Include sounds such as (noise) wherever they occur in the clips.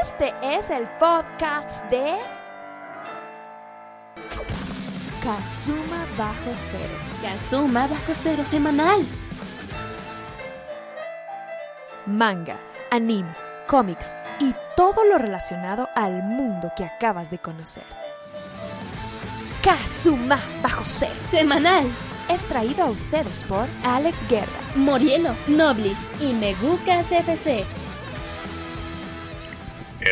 Este es el podcast de Kazuma Bajo Cero. Kazuma Bajo Cero Semanal. Manga, anime, cómics y todo lo relacionado al mundo que acabas de conocer. Kazuma Bajo Cero Semanal. es traído a ustedes por Alex Guerra, Morielo, Noblis y Megucas FC.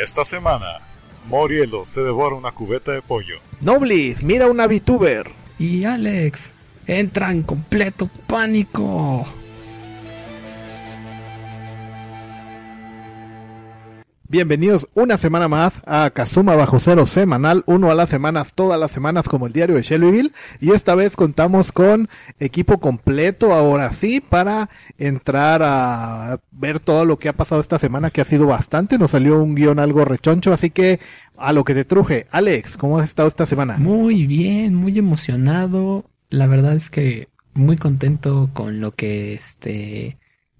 Esta semana, Morielo se devora una cubeta de pollo. Noblis, mira una VTuber. Y Alex entra en completo pánico. Bienvenidos una semana más a Kazuma Bajo Cero semanal, uno a las semanas, todas las semanas como el diario de Shelbyville. Y esta vez contamos con equipo completo, ahora sí, para entrar a ver todo lo que ha pasado esta semana, que ha sido bastante. Nos salió un guion algo rechoncho, así que a lo que te truje. Alex, ¿cómo has estado esta semana? Muy bien, muy emocionado. La verdad es que muy contento con lo que este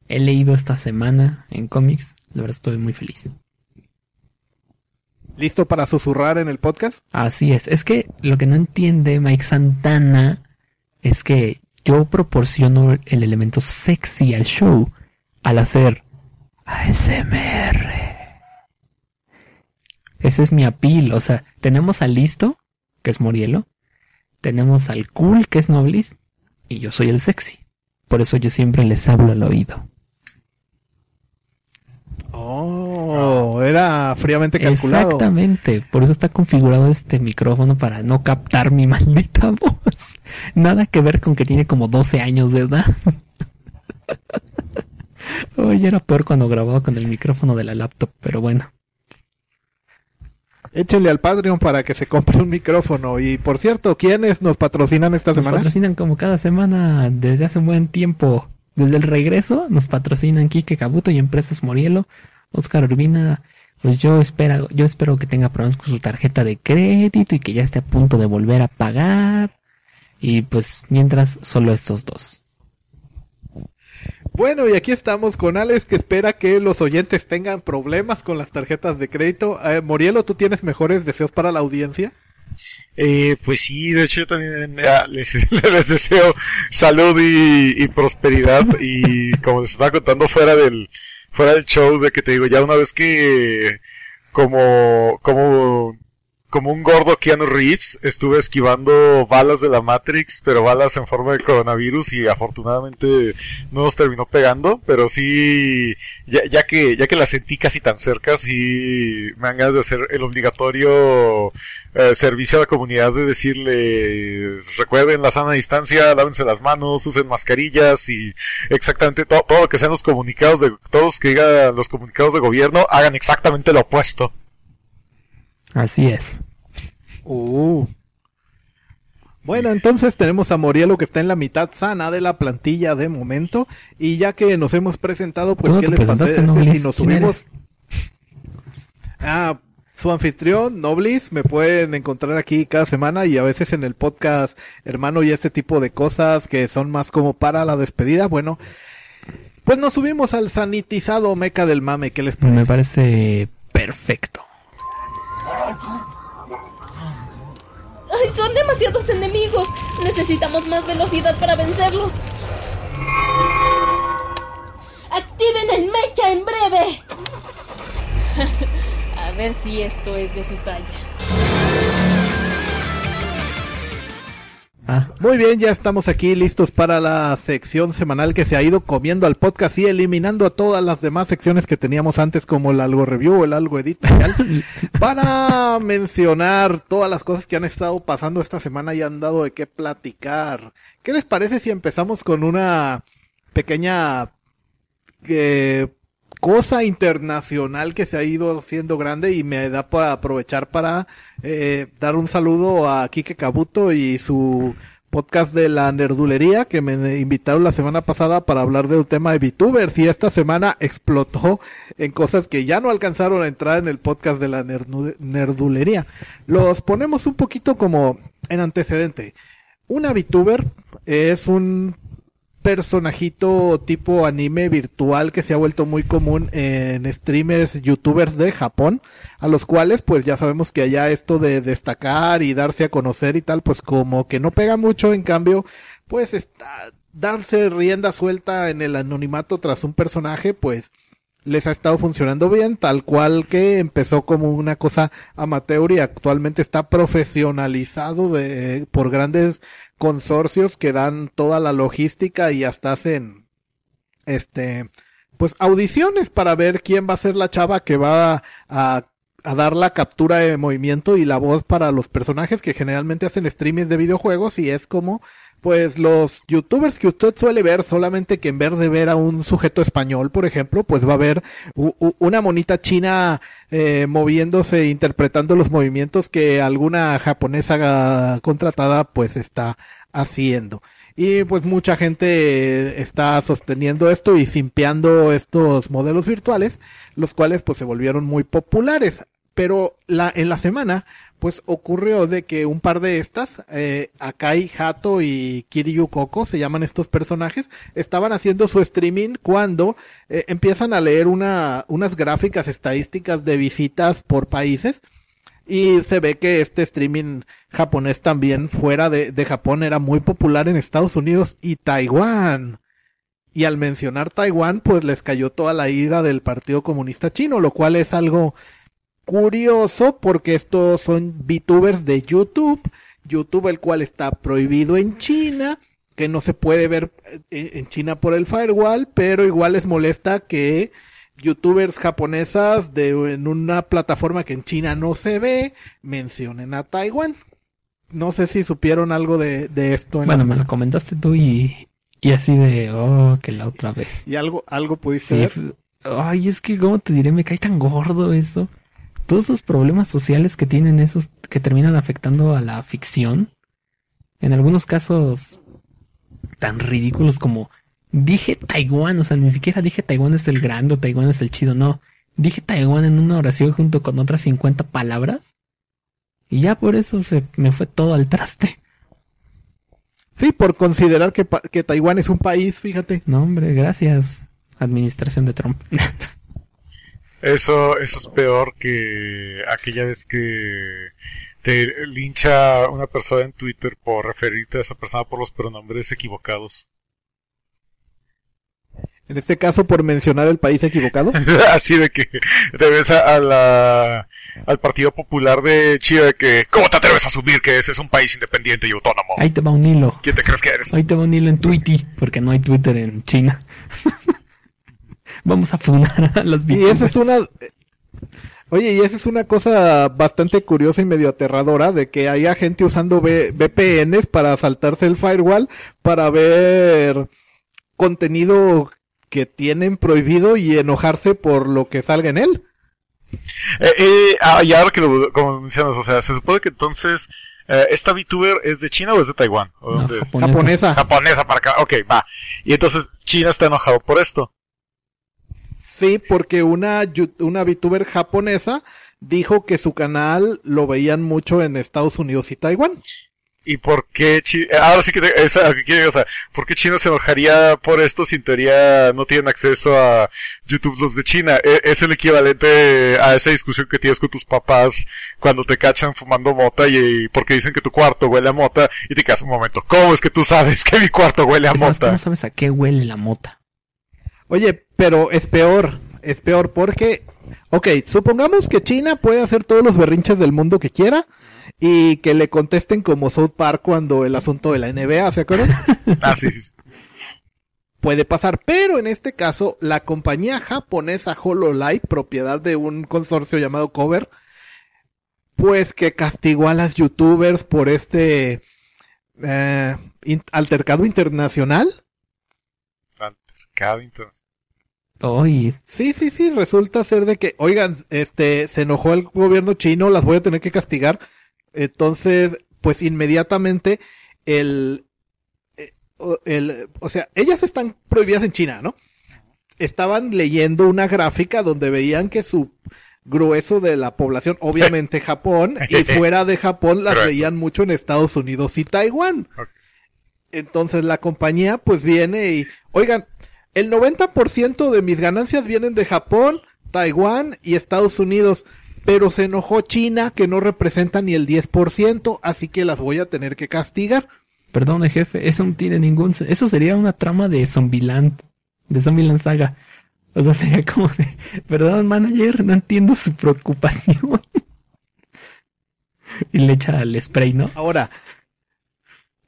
he leído esta semana en cómics. La verdad estoy muy feliz. ¿Listo para susurrar en el podcast? Así es. Es que lo que no entiende Mike Santana es que yo proporciono el elemento sexy al show al hacer ASMR. Ese es mi apil. O sea, tenemos al listo, que es Morielo. Tenemos al cool, que es Noblis. Y yo soy el sexy. Por eso yo siempre les hablo al oído. Oh, era fríamente calculado. Exactamente. Por eso está configurado este micrófono para no captar mi (laughs) maldita voz. Nada que ver con que tiene como 12 años de edad. (laughs) Oye, era peor cuando grababa con el micrófono de la laptop, pero bueno. Échenle al Patreon para que se compre un micrófono. Y por cierto, ¿quiénes nos patrocinan esta Nos semana? patrocinan como cada semana desde hace un buen tiempo. Desde el regreso nos patrocinan Kike Kabuto y Empresas Morielo. Oscar Urbina, pues yo espero, yo espero que tenga problemas con su tarjeta de crédito y que ya esté a punto de volver a pagar. Y pues mientras solo estos dos. Bueno, y aquí estamos con Alex que espera que los oyentes tengan problemas con las tarjetas de crédito. Eh, Morielo, ¿tú tienes mejores deseos para la audiencia? Eh, pues sí, de hecho yo también (laughs) les, les deseo salud y, y prosperidad y como les estaba contando fuera del fuera del show de que te digo ya una vez que como como como un gordo Keanu Reeves estuve esquivando balas de la Matrix, pero balas en forma de coronavirus y afortunadamente no nos terminó pegando, pero sí ya, ya que ya que la sentí casi tan cerca, sí me dan ganas de hacer el obligatorio eh, servicio a la comunidad de decirles recuerden la sana distancia, lávense las manos, usen mascarillas y exactamente todo, todo lo que sean los comunicados de todos que digan los comunicados de gobierno hagan exactamente lo opuesto. Así es. Uh. Bueno, entonces tenemos a Morielo que está en la mitad sana de la plantilla de momento. Y ya que nos hemos presentado, pues, no ¿qué les parece Noblis. si nos ¿Quién subimos? Ah, su anfitrión, Noblis, me pueden encontrar aquí cada semana y a veces en el podcast, hermano, y este tipo de cosas que son más como para la despedida. Bueno, pues nos subimos al sanitizado meca del mame. ¿Qué les parece? Me parece perfecto. ¡Ay, son demasiados enemigos! Necesitamos más velocidad para vencerlos. ¡Activen el mecha en breve! (laughs) A ver si esto es de su talla. Ah, Muy bien, ya estamos aquí listos para la sección semanal que se ha ido comiendo al podcast y eliminando a todas las demás secciones que teníamos antes como el algo review o el algo editorial (laughs) para mencionar todas las cosas que han estado pasando esta semana y han dado de qué platicar. ¿Qué les parece si empezamos con una pequeña eh, cosa internacional que se ha ido haciendo grande y me da para aprovechar para eh, dar un saludo a Kike Kabuto y su podcast de la nerdulería que me invitaron la semana pasada para hablar del tema de VTubers y esta semana explotó en cosas que ya no alcanzaron a entrar en el podcast de la nerdu- nerdulería. Los ponemos un poquito como en antecedente. Una VTuber es un personajito tipo anime virtual que se ha vuelto muy común en streamers, youtubers de Japón, a los cuales pues ya sabemos que allá esto de destacar y darse a conocer y tal, pues como que no pega mucho, en cambio, pues está, darse rienda suelta en el anonimato tras un personaje, pues les ha estado funcionando bien, tal cual que empezó como una cosa amateur y actualmente está profesionalizado de, por grandes consorcios que dan toda la logística y hasta hacen, este, pues audiciones para ver quién va a ser la chava que va a, a dar la captura de movimiento y la voz para los personajes que generalmente hacen streamings de videojuegos y es como pues los youtubers que usted suele ver, solamente que en vez de ver a un sujeto español, por ejemplo, pues va a ver una monita china eh, moviéndose, interpretando los movimientos que alguna japonesa contratada pues está haciendo. Y pues mucha gente está sosteniendo esto y simpeando estos modelos virtuales, los cuales pues se volvieron muy populares. Pero la, en la semana, pues ocurrió de que un par de estas, eh, Akai Hato y Kiryu Koko, se llaman estos personajes, estaban haciendo su streaming cuando eh, empiezan a leer una, unas gráficas estadísticas de visitas por países. Y se ve que este streaming japonés también fuera de, de Japón era muy popular en Estados Unidos y Taiwán. Y al mencionar Taiwán, pues les cayó toda la ira del Partido Comunista Chino, lo cual es algo curioso porque estos son VTubers de YouTube, YouTube el cual está prohibido en China, que no se puede ver eh, en China por el firewall, pero igual les molesta que youtubers japonesas de en una plataforma que en China no se ve mencionen a Taiwán. No sé si supieron algo de, de esto en Bueno, me lo comentaste tú y, y así de, oh, que la otra vez. y algo algo pudiste Sí, ver. ay, es que, ¿cómo te diré? Me cae tan gordo eso. Todos esos problemas sociales que tienen esos que terminan afectando a la ficción. En algunos casos tan ridículos como dije Taiwán, o sea, ni siquiera dije Taiwán es el grande o Taiwán es el chido, no. Dije Taiwán en una oración junto con otras 50 palabras. Y ya por eso se me fue todo al traste. Sí, por considerar que, Taiwán es un país, fíjate. No, hombre, gracias. Administración de Trump. (laughs) Eso, eso es peor que aquella vez que te lincha una persona en Twitter por referirte a esa persona por los pronombres equivocados. En este caso, por mencionar el país equivocado. (laughs) Así de que te ves a, a la, al Partido Popular de Chile de que ¿Cómo te atreves a asumir que ese es un país independiente y autónomo? Ahí te va un hilo. ¿Quién te crees que eres? Ahí te va un hilo en Twitter, porque no hay Twitter en China. (laughs) Vamos a funar a los Y esa es una... Oye, y esa es una cosa bastante curiosa y medio aterradora de que haya gente usando V- VPNs para saltarse el firewall para ver contenido que tienen prohibido y enojarse por lo que salga en él. Eh, eh, ah, y ahora que lo como mencionas, o sea, se supone que entonces eh, esta VTuber es de China o es de Taiwán? ¿O No, dónde es? japonesa. Japonesa. Para acá. Ok, va. Y entonces China está enojado por esto. Sí, porque una, una VTuber japonesa dijo que su canal lo veían mucho en Estados Unidos y Taiwán. ¿Y por qué China? Ahora sí que que quiero, o sea, ¿por qué China se enojaría por esto si en teoría no tienen acceso a YouTube los de China? E- Es el equivalente a esa discusión que tienes con tus papás cuando te cachan fumando mota y, porque dicen que tu cuarto huele a mota y te quedas un momento. ¿Cómo es que tú sabes que mi cuarto huele a Es más, mota? ¿cómo sabes a qué huele la mota? Oye, pero es peor, es peor porque, ok, supongamos que China puede hacer todos los berrinches del mundo que quiera y que le contesten como South Park cuando el asunto de la NBA, ¿se acuerdan? (laughs) Ah, sí, sí, sí. puede pasar, pero en este caso la compañía japonesa HoloLive, propiedad de un consorcio llamado Cover, pues que castigó a las youtubers por este eh, in- altercado internacional. Altercado. Oye, Sí, sí, sí, resulta ser de que, oigan, este, se enojó el gobierno chino, las voy a tener que castigar. Entonces, pues inmediatamente el, eh, o- el, o sea, ellas están prohibidas en China, ¿no? Estaban leyendo una gráfica donde veían que su grueso de la población, obviamente (laughs) Japón, y fuera de Japón las Grueso. veían mucho en Estados Unidos y Taiwán. Entonces la compañía pues viene y, oigan, el 90% de mis ganancias vienen de Japón, Taiwán y Estados Unidos, pero se enojó China que no representa ni el 10%, así que las voy a tener que castigar. perdone jefe, eso no tiene ningún... Eso sería una trama de Zombieland, de Zombieland Saga. O sea, sería como de, perdón manager, no entiendo su preocupación. (laughs) y le echa el spray, ¿no? Ahora,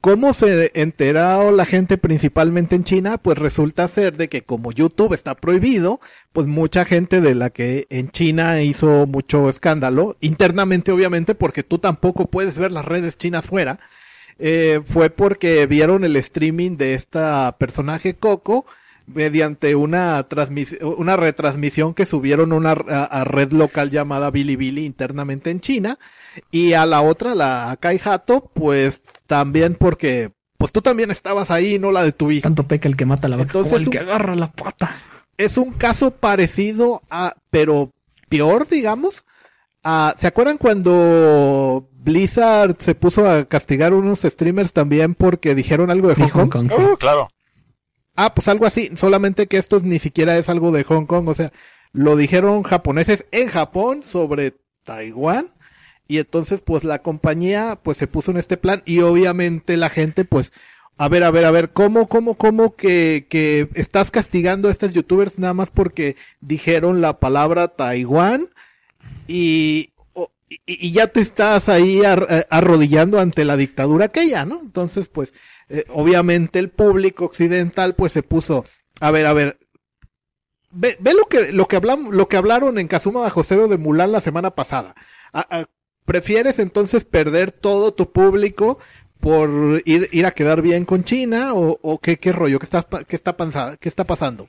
¿cómo se enteró la gente principalmente en China? Pues resulta ser de que como YouTube está prohibido, pues mucha gente de la que en China hizo mucho escándalo, internamente obviamente, porque tú tampoco puedes ver las redes chinas fuera, eh, fue porque vieron el streaming de esta personaje Coco mediante una transmisión, una retransmisión que subieron a una a, a red local llamada Bilibili internamente en China y a la otra, la Kai Hato, pues también porque pues tú también estabas ahí y no la detuviste. Tanto peca el que mata a la vaca Entonces, como el un- que agarra la pata. Es un caso parecido a, pero peor, digamos. a- ¿Se acuerdan cuando Blizzard se puso a castigar unos streamers también porque dijeron algo de Sí, Hong Kong? Hong Kong, sí. Oh, claro. Ah, pues algo así, solamente que esto ni siquiera es algo de Hong Kong, o sea, lo dijeron japoneses en Japón sobre Taiwán y entonces pues la compañía pues se puso en este plan y obviamente la gente pues a ver, a ver, a ver, ¿cómo, cómo, cómo que, que estás castigando a estos youtubers nada más porque dijeron la palabra Taiwán y, y, y ya te estás ahí ar- eh, arrodillando ante la dictadura aquella, ¿no? Entonces, pues, eh, obviamente el público occidental, pues se puso, a ver, a ver, ve, ve lo que, lo que hablamos, lo que hablaron en Kazuma Bajo Cero de Mulan la semana pasada. ¿Prefieres entonces perder todo tu público por ir, ir a quedar bien con China o, o qué, qué rollo, qué está, qué está qué está pasando?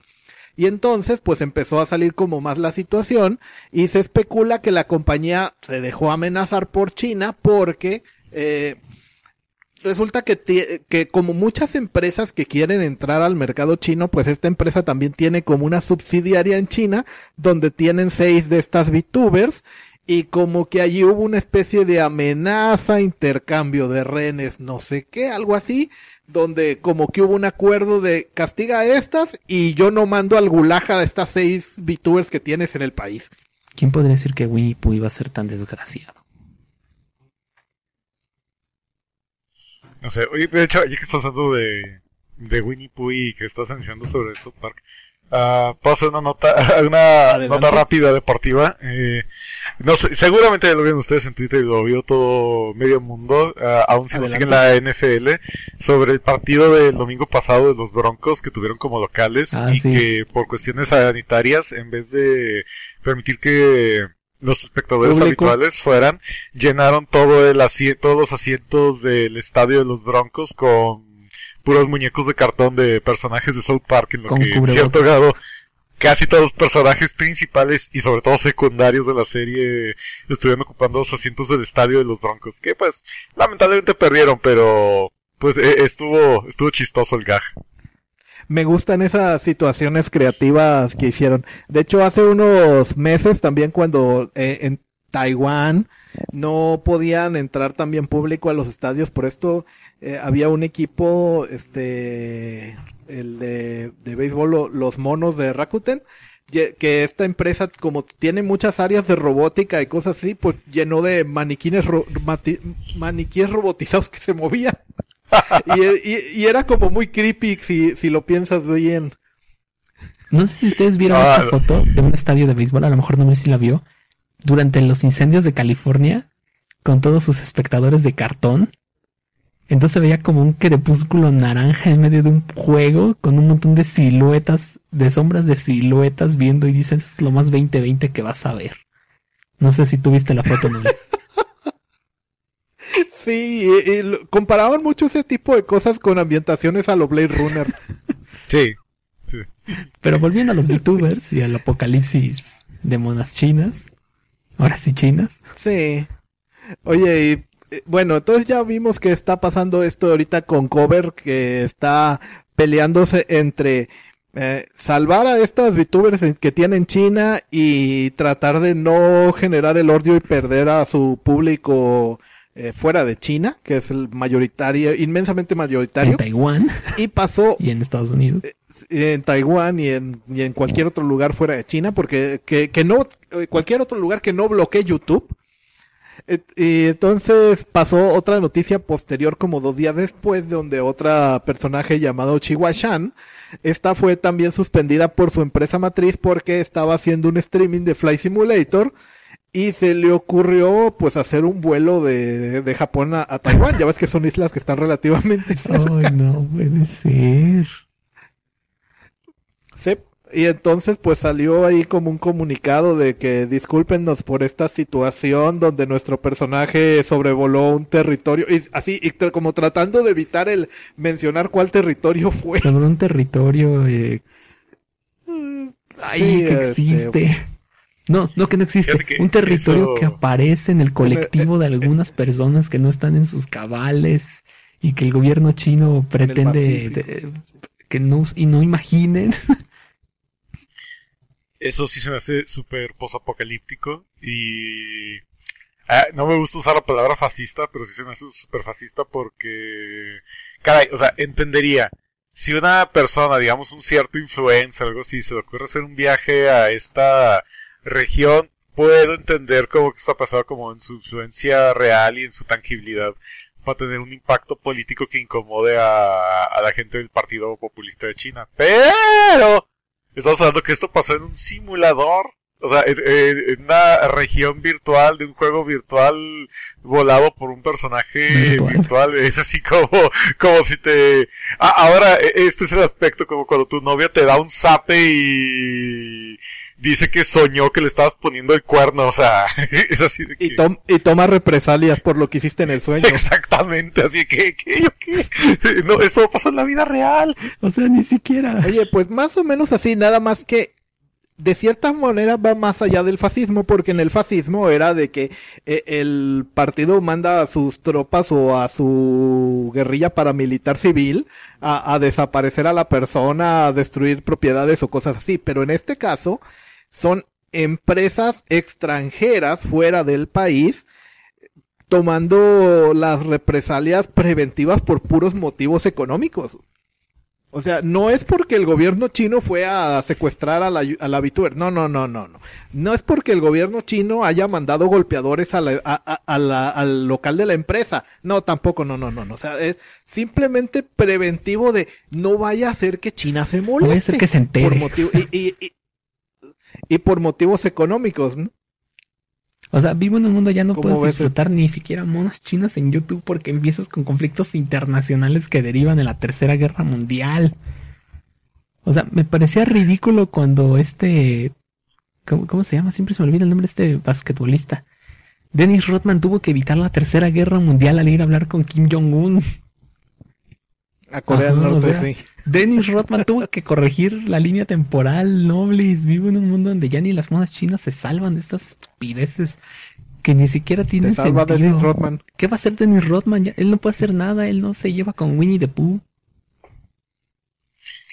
Y entonces, pues empezó a salir como más la situación y se especula que la compañía se dejó amenazar por China porque eh, resulta que, que como muchas empresas que quieren entrar al mercado chino, pues esta empresa también tiene como una subsidiaria en China donde tienen seis de estas VTubers y como que allí hubo una especie de amenaza, intercambio de rehenes, no sé qué, algo así, donde como que hubo un acuerdo de castiga a estas y yo no mando al gulaja a estas seis VTubers que tienes en el país. ¿Quién podría decir que Winnie Pooh iba a ser tan desgraciado? No sé, oye, de hecho, ya que estás hablando de, de Winnie Pooh y que estás mencionando sobre South Park, ah, puedo hacer una nota, (laughs) una Adelante. nota rápida deportiva. Eh, no sé, seguramente ya lo vieron ustedes en Twitter y lo vio todo medio mundo, ah, aún si no siguen la NFL, sobre el partido del domingo pasado de los Broncos que tuvieron como locales Ah, y sí. que por cuestiones sanitarias, en vez de permitir que los espectadores Público. habituales fueran, llenaron todo el asi- todos los asientos del estadio de los Broncos con puros muñecos de cartón de personajes de South Park, en lo Con que en cierto grado casi todos los personajes principales y sobre todo secundarios de la serie estuvieron ocupando los asientos del estadio de los Broncos, que pues lamentablemente perdieron, pero pues eh, estuvo estuvo chistoso el gag. Me gustan esas situaciones creativas que hicieron. De hecho, hace unos meses también cuando eh, en Taiwán no podían entrar también público a los estadios, por esto eh, había un equipo, este, el de, de béisbol, lo- los monos de Rakuten, que esta empresa, como tiene muchas áreas de robótica y cosas así, pues llenó de maniquines, ro- mati- maniquíes robotizados que se movían. (laughs) y, y- y era como muy creepy si, si lo piensas bien. No sé si ustedes vieron Ah, esta foto de un estadio de béisbol, a lo mejor no sé si la vio, durante los incendios de California, con todos sus espectadores de cartón. Entonces se veía como un crepúsculo naranja en medio de un juego, con un montón de siluetas, de sombras de siluetas viendo y dicen, "Esto es lo más 2020 que vas a ver. No sé si tuviste la foto, Núñez. (laughs) Sí, comparaban mucho ese tipo de cosas con ambientaciones a lo Blade Runner. (laughs) Sí. Sí. Pero volviendo a los VTubers y al apocalipsis de monas chinas. Ahora sí chinas. Sí. Oye, y bueno, entonces ya vimos que está pasando esto ahorita con Cover, que está peleándose entre eh, salvar a estas VTubers en- que tienen China y tratar de no generar el odio y perder a su público eh, fuera de China, que es el mayoritario, inmensamente En mayoritario. Taiwán Y pasó (laughs) y en Estados Unidos. en Taiwán y en, y en cualquier otro lugar fuera de China, porque que, que no, eh, cualquier otro lugar que no bloquee YouTube. Y entonces pasó otra noticia posterior como dos días después, donde otra personaje llamado Chihuahua Shan, esta fue también suspendida por su empresa matriz porque estaba haciendo un streaming de Fly Simulator y se le ocurrió pues hacer un vuelo de, de Japón a, a Taiwán. Ya ves que son islas que están relativamente (laughs) cerca. Ay, no puede ser. Sí, y entonces pues salió ahí como un comunicado de que discúlpenos por esta situación donde nuestro personaje sobrevoló un territorio y así y tra- como tratando de evitar el mencionar cuál territorio fue. Sobre un territorio eh, ahí Sí, que este, existe. No, no que no existe. Que Un territorio eso- que aparece en el colectivo de algunas personas que no están en sus cabales y que el gobierno chino pretende de- que no y no imaginen. (laughs) Eso sí se me hace súper posapocalíptico y... ah, no me gusta usar la palabra fascista, pero sí se me hace súper fascista porque... Caray, o sea, entendería. Si una persona, digamos un cierto influencer, algo así, se le ocurre hacer un viaje a esta región, puedo entender cómo que está pasado como en su influencia real y en su tangibilidad va a tener un impacto político que incomode a, a la gente del Partido Populista de China. Pero estamos hablando que esto pasó en un simulador. O sea, en, una región virtual de un juego virtual volado por un personaje Virtual. virtual. (laughs) Es así como, como si te... Ah, ahora, e- este es el aspecto como cuando tu novia te da un zape y dice que soñó que le estabas poniendo el cuerno. O sea, (laughs) es así de que... Y, tom- y toma represalias por lo que hiciste en el sueño. Exactamente, así que, que, yo qué. (laughs) No, esto pasó en la vida real. o sea, ni siquiera. Oye, pues más o menos así, nada más que de cierta manera va más allá del fascismo, porque en el fascismo era de que eh, el partido manda a sus tropas o a su guerrilla paramilitar civil a, a desaparecer a la persona, a destruir propiedades o cosas así, pero en este caso son empresas extranjeras fuera del país tomando las represalias preventivas por puros motivos económicos. O sea, no es porque el gobierno chino fue a secuestrar a la, a la. No, no, no, no, no. No es porque el gobierno chino haya mandado golpeadores a la- a- a- a la- al local de la empresa. No, tampoco, no, no, no, no. O sea, es simplemente preventivo de no vaya a ser que China se moleste. Puede ser que se entere. Por motivo, y, y, y, y por motivos económicos, ¿no? O sea, vivo en un mundo ya no ¿Cómo puedes ves? disfrutar ni siquiera monas chinas en YouTube porque empiezas con conflictos internacionales que derivan de la Tercera Guerra Mundial. O sea, me parecía ridículo cuando este... ¿Cómo, cómo se llama? Siempre se me olvida el nombre de este basquetbolista. Dennis Rodman tuvo que evitar la Tercera Guerra Mundial al ir a hablar con Kim Jong-un. A Corea del o Norte, sea, sí. Dennis Rodman tuvo que corregir la línea temporal, Noblis. Vivo en un mundo donde ya ni las monas chinas se salvan de estas estupideces que ni siquiera tienen Te salva sentido. Dennis Rodman. ¿Qué va a hacer Dennis Rodman? Ya- él no puede hacer nada, él no se lleva con Winnie the Pooh.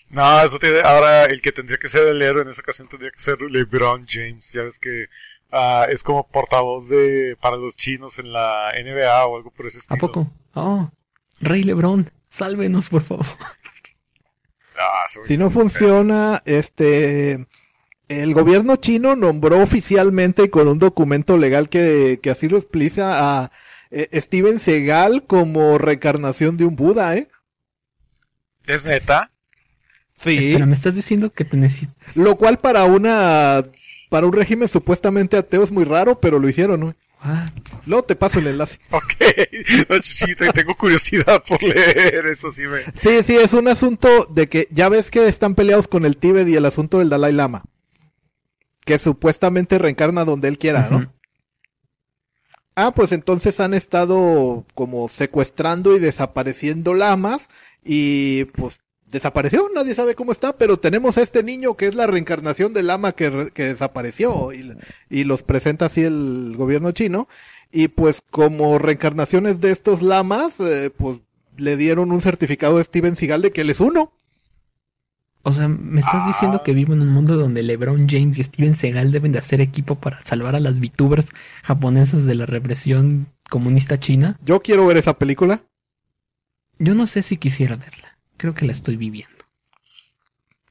No, eso tiene, ahora el que tendría que ser el héroe en esa ocasión tendría que ser LeBron James. Ya ves que ah, es como portavoz de para los chinos en la NBA o algo por ese ¿A estilo. poco? Oh, Rey Lebron, sálvenos, por favor. Ah, Si no funciona, este, el gobierno chino nombró oficialmente y con un documento legal que, que así lo explica a eh, Steven Seagal como reencarnación de un Buda, ¿eh? ¿Es neta? Sí. Espera, me estás diciendo que te necesito. Lo cual para una, para un régimen supuestamente ateo es muy raro, pero lo hicieron, ¿no? What? Luego te paso el enlace. (laughs) Ok. Sí, te- tengo curiosidad por leer eso, sí me... Sí, sí, es un asunto de que ya ves que están peleados con el Tíbet y el asunto del Dalai Lama. Que supuestamente reencarna donde él quiera, ¿no? Ah, pues entonces han estado como secuestrando y desapareciendo lamas y pues desapareció, nadie sabe cómo está, pero tenemos a este niño que es la reencarnación del ama que, que desapareció y, y los presenta así el gobierno chino. Y pues como reencarnaciones de estos lamas, eh, pues le dieron un certificado de Steven Seagal de que él es uno. O sea, ¿me estás diciendo que vivo en un mundo donde LeBron James y Steven Seagal deben de hacer equipo para salvar a las VTubers japonesas de la represión comunista china? Yo quiero ver esa película. Yo no sé si quisiera verla. Creo que la estoy viviendo.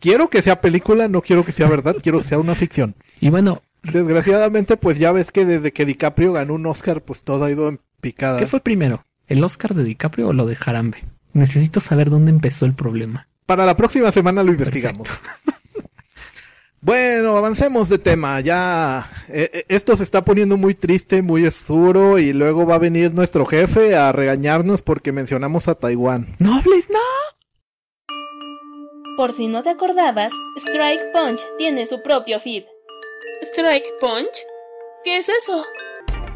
Quiero que sea película, no quiero que sea verdad, (laughs) quiero que sea una ficción. Y bueno, Desgraciadamente, pues ya ves que desde que DiCaprio ganó un Oscar, pues todo ha ido en picada. ¿qué fue primero? ¿El Oscar de DiCaprio o lo de Jarambe? Necesito saber dónde empezó el problema. Para la próxima semana lo investigamos. (laughs) bueno, avancemos de tema. Ya eh, eh, esto se está poniendo muy triste, muy oscuro y luego va a venir nuestro jefe a regañarnos porque mencionamos a Taiwán. ¡No hables, no! Por si no te acordabas, Strike Punch tiene su propio feed. ¿Strike Punch? ¿Qué es eso?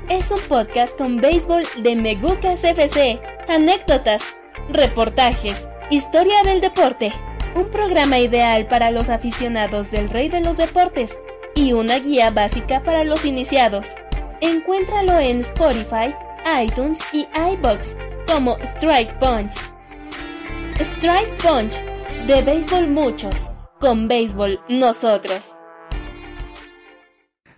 Es un podcast con béisbol de Megucas FC, anécdotas, reportajes, historia del deporte, un programa ideal para los aficionados del rey de los deportes y una guía básica para los iniciados. Encuéntralo en Spotify, iTunes y iBox como Strike Punch. Strike Punch, de béisbol muchos, con béisbol nosotros.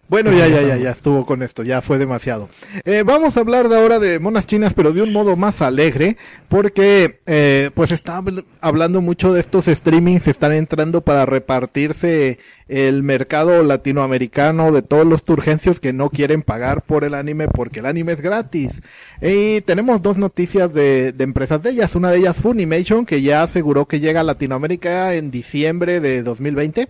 Bueno, ya, ya, ya, ya estuvo con esto, ya fue demasiado. Eh, vamos a hablar de ahora de monas chinas, pero de un modo más alegre, porque eh, pues está habl- hablando mucho de estos streamings están entrando para repartirse el mercado latinoamericano de todos los turgencios que no quieren pagar por el anime porque el anime es gratis. Y tenemos dos noticias de, de empresas de ellas. Una de ellas Funimation, que ya aseguró que llega a Latinoamérica en diciembre de 2020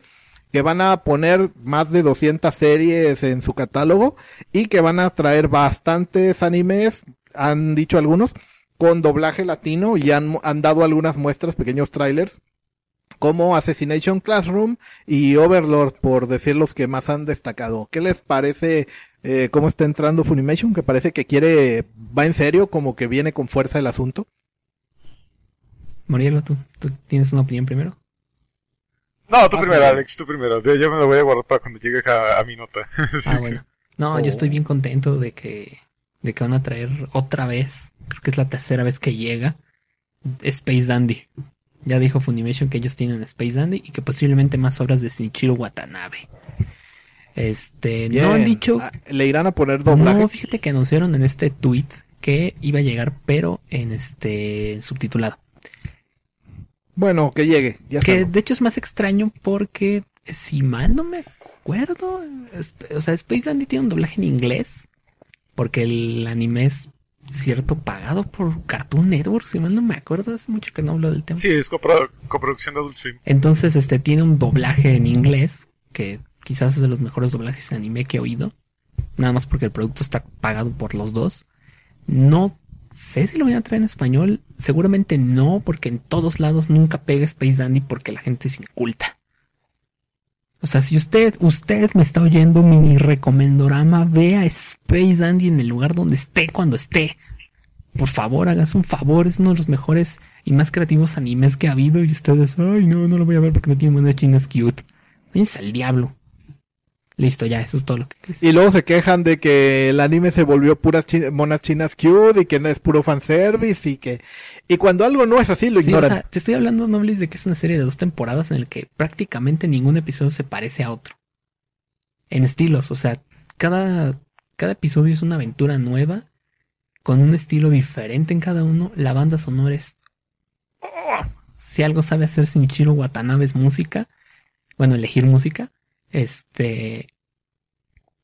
que van a poner más de 200 series en su catálogo y que van a traer bastantes animes, han dicho algunos, con doblaje latino y han, han dado algunas muestras, pequeños trailers, como Assassination Classroom y Overlord, por decir los que más han destacado. ¿Qué les parece eh, cómo está entrando Funimation? Que parece que quiere, va en serio, como que viene con fuerza el asunto. Morielo, ¿tú, ¿tú tienes una opinión primero? No, tú Ah, primero. Alex, tú primero. Yo yo me lo voy a guardar para cuando llegue a, a mi nota. (laughs) Sí. Ah, bueno. No, yo estoy bien contento de que, de que van a traer otra vez, creo que es la tercera vez que llega, Space Dandy. Ya dijo Funimation que ellos tienen Space Dandy y que posiblemente más obras de Shinichiro Watanabe. Este, no han dicho, Ah, Le irán a poner doblaje. no, fíjate que anunciaron en este tweet que iba a llegar, pero en este subtitulado. Bueno, que llegue. Ya Que de hecho es más extraño porque, si mal no me acuerdo, es- o sea, Space Dandy tiene un doblaje en inglés. Porque el anime es cierto pagado por Cartoon Network, si mal no me acuerdo, hace mucho que no hablo del tema. Sí, es copro- coproducción de Adult Swim. Entonces, este tiene un doblaje en inglés, que quizás es de los mejores doblajes de anime que he oído. Nada más porque el producto está pagado por los dos. No sé si lo voy a traer en español. Seguramente no, porque en todos lados nunca pega Space Dandy porque la gente es inculta. O sea, si usted, usted me está oyendo mini recomendorama, vea Space Dandy en el lugar donde esté cuando esté. Por favor, hagas un favor, es uno de los mejores y más creativos animes que ha habido y ustedes, ay no, no lo voy a ver porque no tiene buenas chinas cute. Váyanse al diablo. Listo, ya, eso es todo lo que decir. Y luego se quejan de que el anime se volvió puras chi- monas chinas cute y que no es puro fanservice y que... Y cuando algo no es así, lo Sí, o ignoran. sea, te estoy hablando, Noblis, de que es una serie de dos temporadas en el que prácticamente ningún episodio se parece a otro. En estilos, o sea, cada, cada episodio es una aventura nueva, con un estilo diferente en cada uno. La banda sonora es... ¡Oh! Si algo sabe hacer Shinichiro Watanabe es música, bueno, elegir música, este...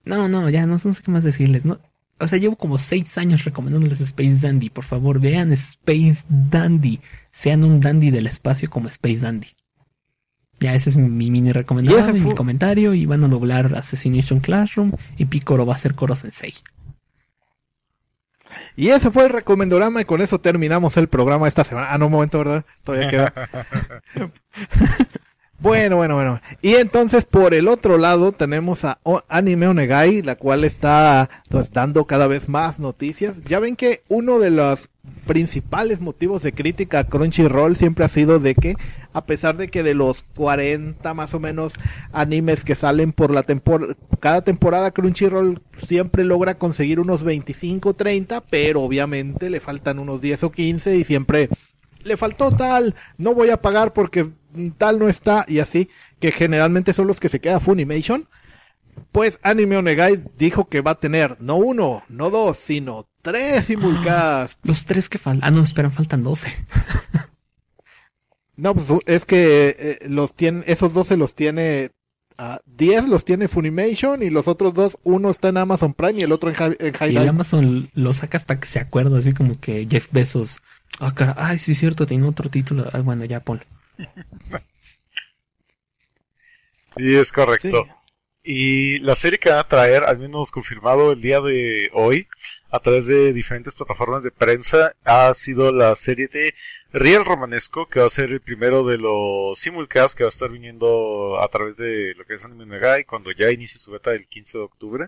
No, no, ya no, no sé qué más decirles, no, o sea, llevo como seis años recomendándoles Space Dandy. Por favor, vean Space Dandy. Sean un dandy del espacio como Space Dandy. Ya, ese es mi, mi mini recomendación, mi fue- comentario. Y van a doblar Assassination Classroom. Y Picoro va a ser Koro Sensei. Y ese fue el recomendorama y con eso terminamos el programa esta semana. Ah, no, un momento, ¿verdad? Todavía queda. (laughs) bueno, bueno, bueno. Y entonces por el otro lado tenemos a Anime Onegai, la cual está pues, dando cada vez más noticias. Ya ven que uno de los principales motivos de crítica a Crunchyroll siempre ha sido de que a pesar de que de los 40 más o menos animes que salen por la temporada, cada temporada Crunchyroll siempre logra conseguir unos 25, 30, pero obviamente le faltan unos 10 o 15 y siempre le faltó tal, no voy a pagar porque tal no está y así, que generalmente son los que se queda Funimation. Pues Anime Onegai dijo que va a tener no uno, no dos, sino tres simulcasts. (gasps) Los tres que faltan. Ah, no, esperan, faltan 12. (laughs) No, pues es que eh, los tiene, esos 12 los tiene, 10 los tiene Funimation y los otros dos, uno está en Amazon Prime y el otro en, Hi- en High Y. Amazon lo saca hasta que se acuerda, así como que Jeff Bezos. Ah, cara, ay, sí es cierto, tiene otro título. Ay, bueno, ya ponlo. Sí, es correcto. Sí. Y la serie que van a traer, al menos confirmado el día de hoy, a través de diferentes plataformas de prensa, ha sido la serie de Riel Romanesco, que va a ser el primero de los simulcasts que va a estar viniendo a través de lo que es Anime Negai, cuando ya inicie su beta el 15 de octubre.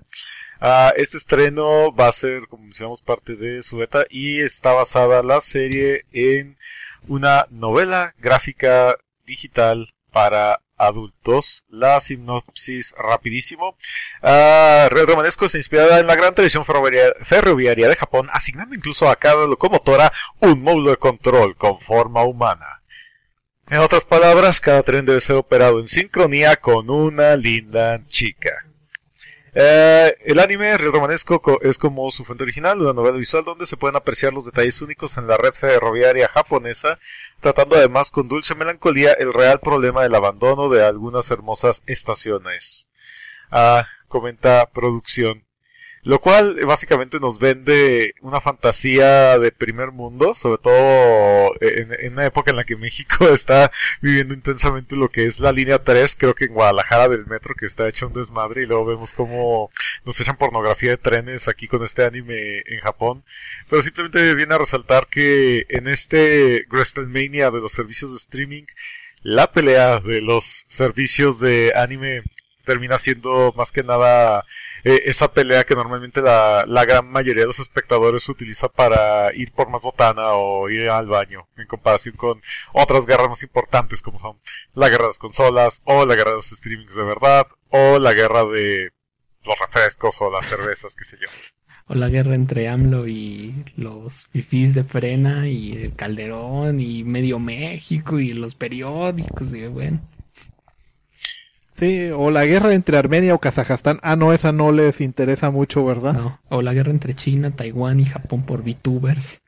Ah, este estreno va a ser, como mencionamos, parte de su beta y está basada la serie en una novela gráfica digital para adultos. La sinopsis rapidísimo. Ah, Red Romanesco está inspirada en la gran tradición ferroviaria de Japón, asignando incluso a cada locomotora un módulo de control con forma humana. En otras palabras, cada tren debe ser operado en sincronía con una linda chica. Eh, el anime Red Romanesco co- es como su fuente original, una novela visual donde se pueden apreciar los detalles únicos en la red ferroviaria japonesa, tratando además con dulce melancolía el real problema del abandono de algunas hermosas estaciones. Ah, comenta producción. Lo cual eh, básicamente nos vende una fantasía de primer mundo, sobre todo en, en una época en la que México (laughs) está viviendo intensamente lo que es la línea 3, creo que en Guadalajara del metro, que está hecho un desmadre, y luego vemos cómo nos echan pornografía de trenes aquí con este anime en Japón. Pero simplemente viene a resaltar que en este WrestleMania de los servicios de streaming, la pelea de los servicios de anime termina siendo más que nada eh, esa pelea que normalmente la, la gran mayoría de los espectadores utiliza para ir por más botana o ir al baño, en comparación con otras guerras más importantes como son la guerra de las consolas, o la guerra de los streamings de verdad, o la guerra de los refrescos o las cervezas, qué sé yo. O la guerra entre AMLO y los fifís de frena y el Calderón y medio México y los periódicos y bueno. Sí, o la guerra entre Armenia o Kazajstán. Ah, no, esa no les interesa mucho, ¿verdad? No. O la guerra entre China, Taiwán y Japón por VTubers.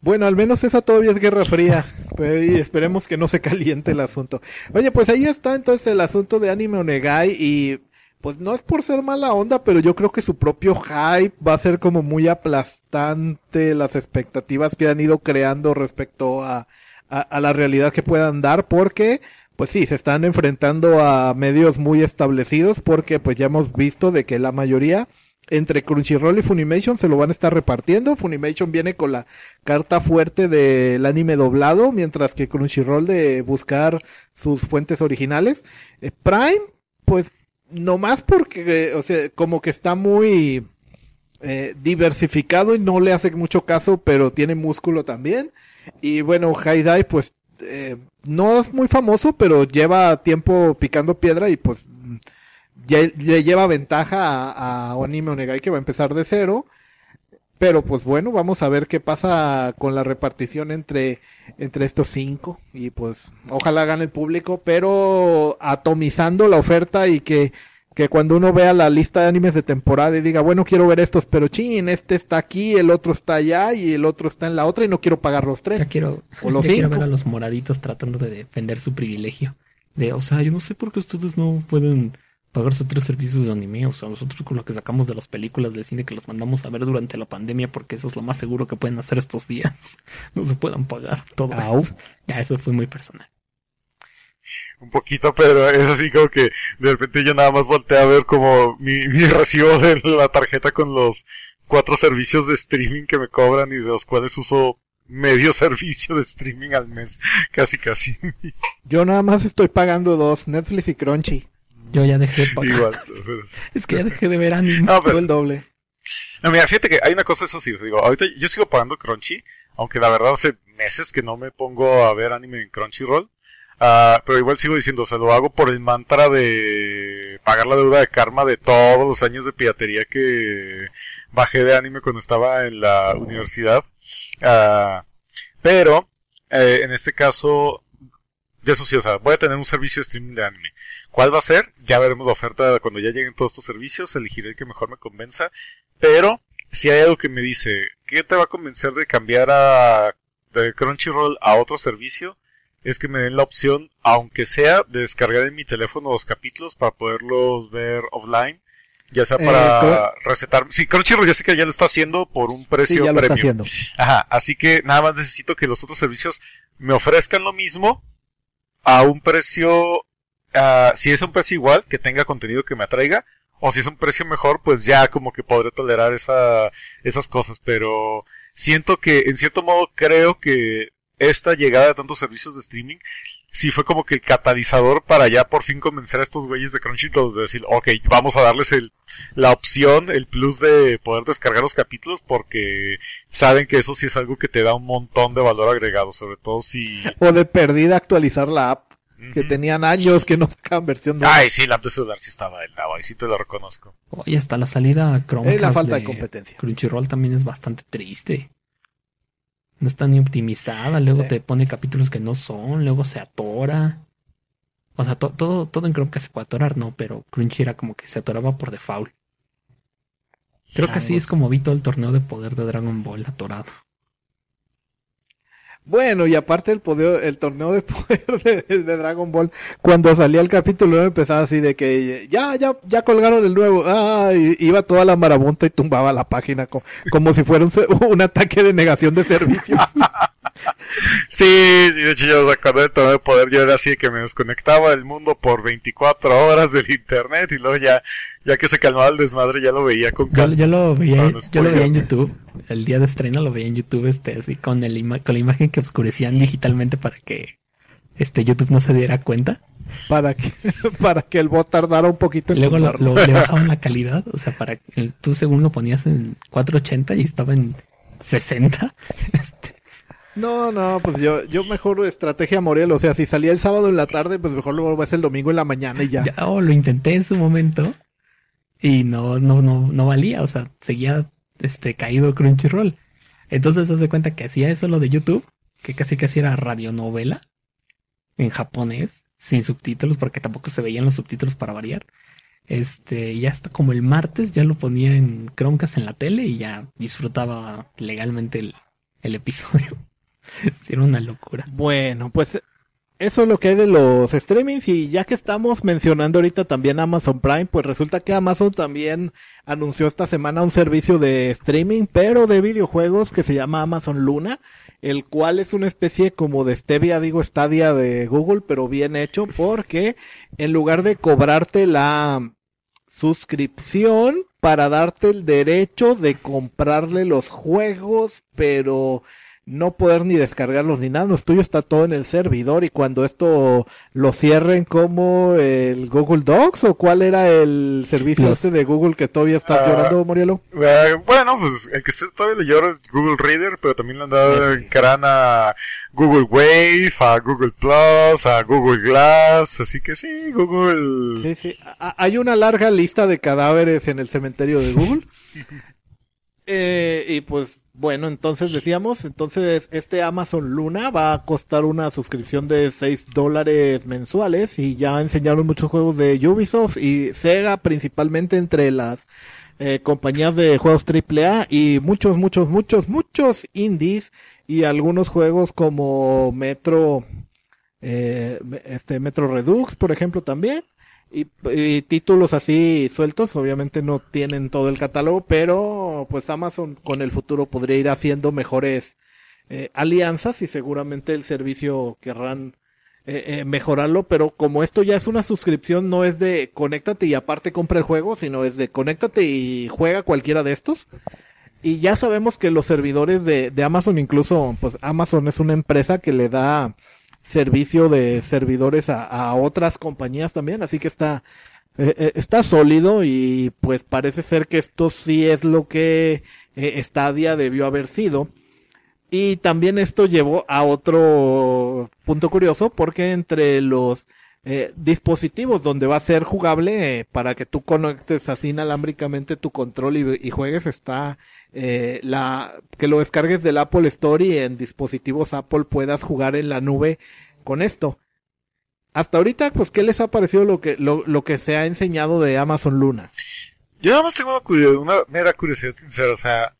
Bueno, al menos esa todavía es guerra fría. Pero y esperemos que no se caliente el asunto. Oye, pues ahí está entonces el asunto de Anime Onegai y pues no es por ser mala onda, pero yo creo que su propio hype va a ser como muy aplastante las expectativas que han ido creando respecto a, a, a la realidad que puedan dar porque pues sí, se están enfrentando a medios muy establecidos porque pues ya hemos visto de que la mayoría entre Crunchyroll y Funimation se lo van a estar repartiendo. Funimation viene con la carta fuerte del anime doblado, mientras que Crunchyroll de buscar sus fuentes originales. Eh, Prime, pues nomás porque, eh, o sea, como que está muy eh, diversificado y no le hace mucho caso, pero tiene músculo también. Y bueno, Haidai, pues eh, no es muy famoso, pero lleva tiempo picando piedra y pues mm, ya le lleva ventaja a, a Anime Onegai que va a empezar de cero. Pero pues bueno, vamos a ver qué pasa con la repartición entre, entre estos cinco. Y pues ojalá gane el público, pero atomizando la oferta y que, que cuando uno vea la lista de animes de temporada y diga, bueno, quiero ver estos, pero chin, este está aquí, el otro está allá y el otro está en la otra y no quiero pagar los tres. Ya quiero, O los ya quiero cinco. ver a los moraditos tratando de defender su privilegio. De, o sea, yo no sé por qué ustedes no pueden pagarse tres servicios de anime. O sea, nosotros con lo que sacamos de las películas del cine que los mandamos a ver durante la pandemia, porque eso es lo más seguro que pueden hacer estos días. (laughs) No se puedan pagar todo Au. Ya, eso fue muy personal. Un poquito, pero es así como que de repente yo nada más volteé a ver como mi, mi (laughs) recibo de la tarjeta con los cuatro servicios de streaming que me cobran y de los cuales uso medio (laughs) servicio de streaming al mes, casi casi. Yo nada más estoy pagando dos, Netflix y Crunchy. Yo ya dejé de pagar. Igual. (laughs) Es que ya dejé de ver anime. No, Todo pero, el doble. No, mira, fíjate que hay una cosa, eso sí, digo, ahorita yo sigo pagando Crunchy, aunque la verdad hace meses que no me pongo a ver anime en Crunchyroll. Ah, pero igual sigo diciendo, o sea, lo hago por el mantra de pagar la deuda de karma de todos los años de piratería que bajé de anime cuando estaba en la universidad. Ah, pero, eh, en este caso, ya eso sí, o sea, voy a tener un servicio de streaming de anime. ¿Cuál va a ser? Ya veremos la oferta cuando ya lleguen todos estos servicios, elegiré el que mejor me convenza. Pero, si hay algo que me dice, ¿qué te va a convencer de cambiar a de Crunchyroll a otro servicio? Es que me den la opción, aunque sea, de descargar en mi teléfono los capítulos para poderlos ver offline. Ya sea Eh, para Cru- recetar. Sí, Crunchyroll ya sé que ya lo está haciendo por un Sí, precio ya lo está premium. haciendo. Ajá, así que nada más necesito que los otros servicios me ofrezcan lo mismo a un precio, si es un precio igual, que tenga contenido que me atraiga, o si es un precio mejor, pues ya como que podré tolerar esa, esas cosas, pero siento que, en cierto modo, creo que esta llegada de tantos servicios de streaming sí fue como que el catalizador para ya por fin convencer a estos güeyes de Crunchyroll de decir, ok, vamos a darles el, la opción, el plus de poder descargar los capítulos porque saben que eso sí es algo que te da un montón de valor agregado, sobre todo si... O de perdida actualizar la app, que tenían años que no sacaban versión nueva. Ay, sí, la app de celular sí estaba del lado, ahí sí te lo reconozco. Oye, hasta la salida a Chromecast Es la falta de competencia. Crunchyroll también es bastante triste. No está ni optimizada, luego Sí. te pone capítulos que no son, luego se atora. O sea, to- todo, todo en Chromecast se puede atorar, no, pero Crunchy era como que se atoraba por default. Creo que así es como vi todo el torneo de poder de Dragon Ball atorado. Bueno, y aparte el poder, el torneo de (laughs) poder de, Dragon Ball, cuando salía el capítulo empezaba así de que ya, ya, ya colgaron el nuevo, ah, y iba toda la marabunta y tumbaba la página co- como, si fuera un, (laughs) un ataque de negación de servicio. (laughs) Sí, de hecho yo recuerdo el torneo de poder, yo era así que me desconectaba del mundo por 24 horas del internet y luego ya, ya que se calmaba el desmadre ya lo veía con calma. yo lo veía, no yo lo veía en. YouTube. El día de estreno lo veía en YouTube, este, así con el ima- con la imagen que oscurecían digitalmente para que este YouTube no se diera cuenta. para que, (laughs) para que el bot tardara un poquito en Luego lo, lo- le (laughs) bajaban la calidad, o sea, para que tú según lo ponías en 480 y estaba en 60. (laughs) Este, No, no, pues yo, yo mejor estrategia Morel, o sea, si salía el sábado en la tarde, pues mejor lo ves el domingo en la mañana y ya. ya, oh, lo intenté en su momento y no, no, no, no valía, o sea, seguía este caído Crunchyroll. Entonces se de cuenta que hacía eso lo de YouTube, que casi casi era radionovela en japonés, sin subtítulos, porque tampoco se veían los subtítulos para variar. Este, ya hasta como el martes ya lo ponía en Chromecast en la tele y ya disfrutaba legalmente el, el episodio. (laughs) Era una locura. Bueno, pues eso es lo que hay de los streamings y ya que estamos mencionando ahorita también Amazon Prime, pues resulta que Amazon también anunció esta semana un servicio de streaming, pero de videojuegos que se llama Amazon Luna, el cual es una especie como de Stevia, digo Stadia de Google, pero bien hecho porque en lugar de cobrarte la suscripción para darte el derecho de comprarle los juegos, pero no poder ni descargarlos ni nada. Lo tuyo está todo en el servidor y cuando esto lo cierren como el Google Docs o cuál era el servicio Los- este de Google que todavía estás Ah, llorando, Morielo. Eh, bueno, pues el que todavía le llora es Google Reader, pero también le han dado Sí, sí. en crana a Google Wave, a Google Plus, a Google Glass, así que sí, Google... Sí, sí. Hay una larga lista de cadáveres en el cementerio de Google. (laughs) Eh, y pues bueno, entonces decíamos, entonces este Amazon Luna va a costar una suscripción de 6 dólares mensuales y ya enseñaron muchos juegos de Ubisoft y Sega principalmente entre las eh, compañías de juegos AAA y muchos, muchos, muchos, muchos indies y algunos juegos como Metro, eh, este Metro Redux, por ejemplo, también. Y, títulos así sueltos, obviamente no tienen todo el catálogo, pero pues Amazon con el futuro podría ir haciendo mejores eh, alianzas y seguramente el servicio querrán eh, eh, mejorarlo, pero como esto ya es una suscripción, no es de conéctate y aparte compra el juego, sino es de conéctate y juega cualquiera de estos. Y ya sabemos que los servidores de, de Amazon, incluso, pues Amazon es una empresa que le da servicio de servidores a, a otras compañías también, así que está eh, eh, está sólido y pues parece ser que esto sí es lo que eh, Stadia debió haber sido. Y también esto llevó a otro punto curioso porque entre los eh, dispositivos donde va a ser jugable eh, para que tú conectes así inalámbricamente tu control y, y juegues está eh, la que lo descargues del Apple Store y en dispositivos Apple puedas jugar en la nube con esto. Hasta ahorita, pues, ¿qué les ha parecido lo que, lo, lo que se ha enseñado de Amazon Luna? Yo nada más tengo una, una mera curiosidad sincera, o sea,